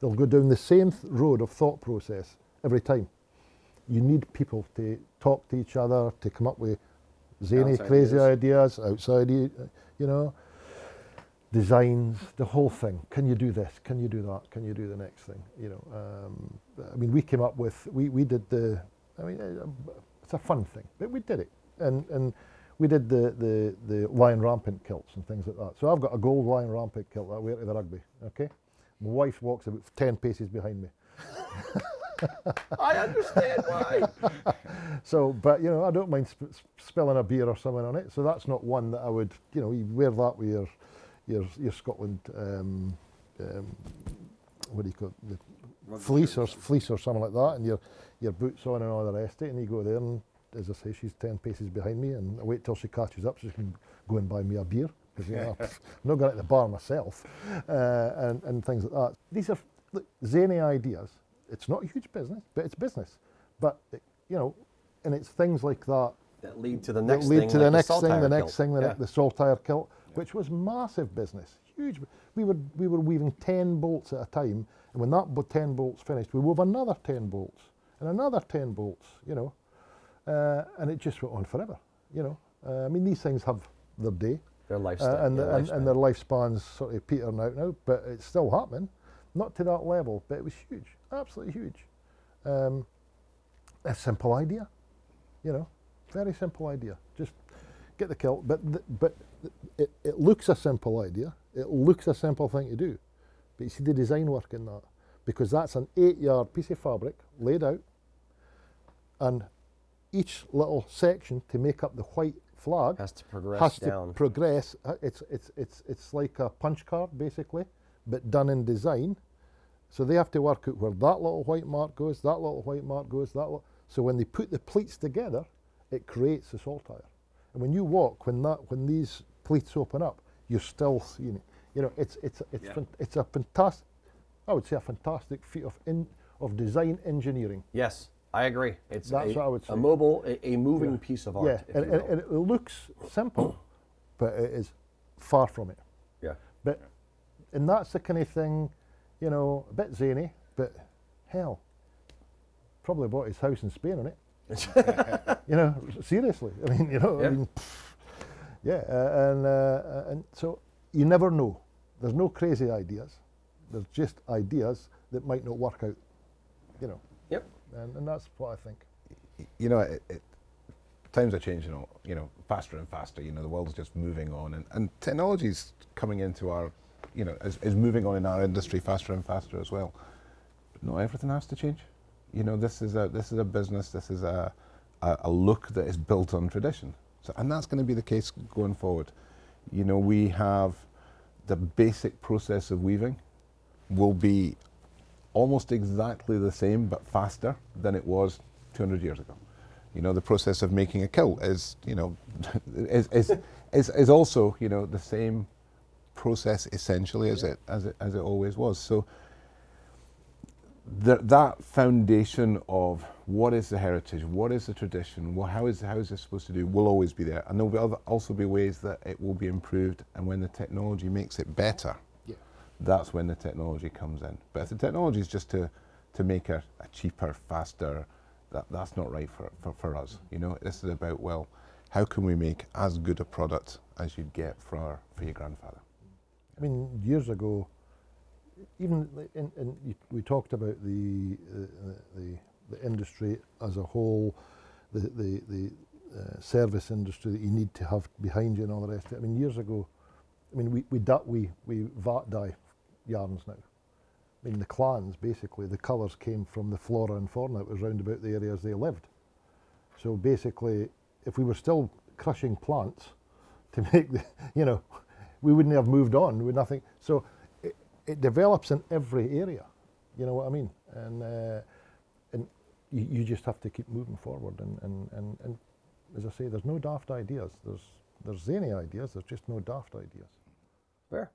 They'll go down the same th- road of thought process every time. You need people to talk to each other, to come up with zany, Bounce crazy ideas. ideas, outside, you you know, designs, the whole thing. Can you do this? Can you do that? Can you do the next thing? You know, um, I mean, we came up with, we, we did the, I mean, uh, it's a fun thing, but we did it. And, and we did the, the, the lion rampant kilts and things like that. So I've got a gold lion rampant kilt that I wear to the rugby, okay? My wife walks about 10 paces behind me. I understand why. So, but you know, I don't mind sp- spilling a beer or something on it. So that's not one that I would, you know, you wear that with your, your, your Scotland, um, um, what do you call it, the fleece or fleece or something like that, and your, your boots on and all the rest of it, and you go there, and as I say, she's ten paces behind me, and I wait till she catches up so she can go and buy me a beer because you know, I'm not going to the bar myself, uh, and and things like that. These are look, zany ideas. It's not a huge business, but it's business. But it, you know, and it's things like that That lead to the that next lead thing. to like the next thing, the next kilt. thing, the, Yeah. ne- the saltire kilt, which was massive business, huge. We were we were weaving ten bolts at a time, and when that ten bolts finished, we wove another ten bolts and another ten bolts. You know, uh, and it just went on forever. You know, uh, I mean these things have their day, Their uh, and, their the- and, lifespan. and their lifespans sort of petering out now, but it's still happening. Not to that level, but it was huge, absolutely huge. Um, a simple idea, You know, very simple idea. Get the kilt, but th- but it, it looks a simple idea. It looks a simple thing to do, but you see the design work in that because that's an eight-yard piece of fabric laid out, and each little section to make up the white flag Has to progress has down. to progress. Uh, It's it's it's it's like a punch card basically, but done in design. So they have to work out where that little white mark goes, that little white mark goes, that. Little, so when they put the pleats together, it creates the saltire. And when you walk, when that when these pleats open up, you're still seeing it. You know, it's it's it's Yeah. it's a fantastic. I would say a fantastic feat of in of design engineering. yes, I agree. It's That's a, what I would say. a mobile, a, a moving piece of art. yeah, and, and, and it looks simple, but it is far from it. yeah. But and that's the kind of thing, you know, a bit zany, but hell, probably bought his house in Spain on it. you know, seriously. I mean, you know, Yeah. I mean, pff, yeah, uh, and uh, and so you never know. There's no crazy ideas. There's just ideas that might not work out. You know, Yep. and, and that's what I think. you know, it, it, times are changing, all- you know, faster and faster. You know, the world's just moving on, and, and technology's coming into our, you know, is, is moving on in our industry faster and faster as well. But not everything has to change. You know, this is a this is a business. This is a a, a look that is built on tradition. So, and that's going to be the case going forward. You know, we have the basic process of weaving will be almost exactly the same but faster than it was 200 years ago. You know, the process of making a kilt is, you know, is, is, is, is also, you know, the same process essentially as it, as it, as it always was. So th- that foundation of what is the heritage, what is the tradition, wha how is how is this supposed to do, will always be there, and there will be other, also be ways that it will be improved. And when the technology makes it better, Yeah. that's when the technology comes in. But if the technology is just to to make a, a cheaper, faster, that, that's not right for, for, for us. You know, this is about well, how can we make as good a product as you'd get for our, for your grandfather? I mean, years ago, even in, in, you- we talked about the, the, the industry as a whole, the, the, the uh, service industry that you need to have behind you and all the rest of it. I mean, years ago, I mean, we, we, we, we vat dye yarns now. I mean, the clans, basically, the colours came from the flora and fauna that was round about the areas they lived. So basically, if we were still crushing plants to make the, you know, we wouldn't have moved on with nothing. So it, it develops in every area. You know what I mean? And uh, and you, you just have to keep moving forward. And, and, and, and as I say, there's no daft ideas. There's there's zany ideas. There's just no daft ideas. Fair.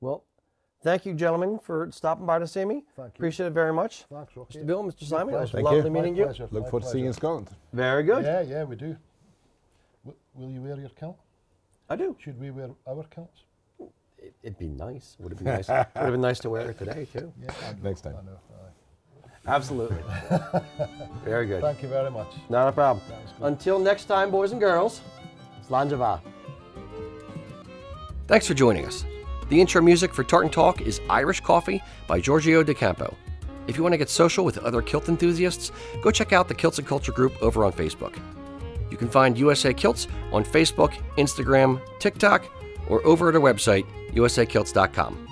Well, thank you, gentlemen, for stopping by to see me. Thank you. Appreciate it very much. Thanks, Rocky. Mr. Bill, Mr. Simon, it was. Thank lovely you. meeting My you. pleasure, Look my forward to seeing you in. Scotland. Very good. Yeah, yeah, we do. W- will you wear your kilt? I do. Should we wear our kilts? It, it'd be nice. Would it be nice? Would have been nice to wear it today too. Yeah, I know, Next time. Know. aye. Uh, Absolutely. very good. Thank you very much. Not a problem. Until next time, boys and girls, Slàinte Mhath. Thanks for joining us. The intro music for Tartan Talk is Irish Coffee by Giorgio De Campo. If you want to get social with other kilt enthusiasts, go check out the Kilts and Culture group over on Facebook. You can find USA Kilts on Facebook, Instagram, TikTok, or over at our website, usakilts.com.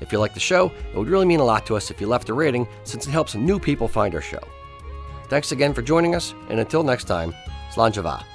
If you like the show, it would really mean a lot to us if you left a rating since it helps new people find our show. Thanks again for joining us, and until next time, Slàinte Mhath.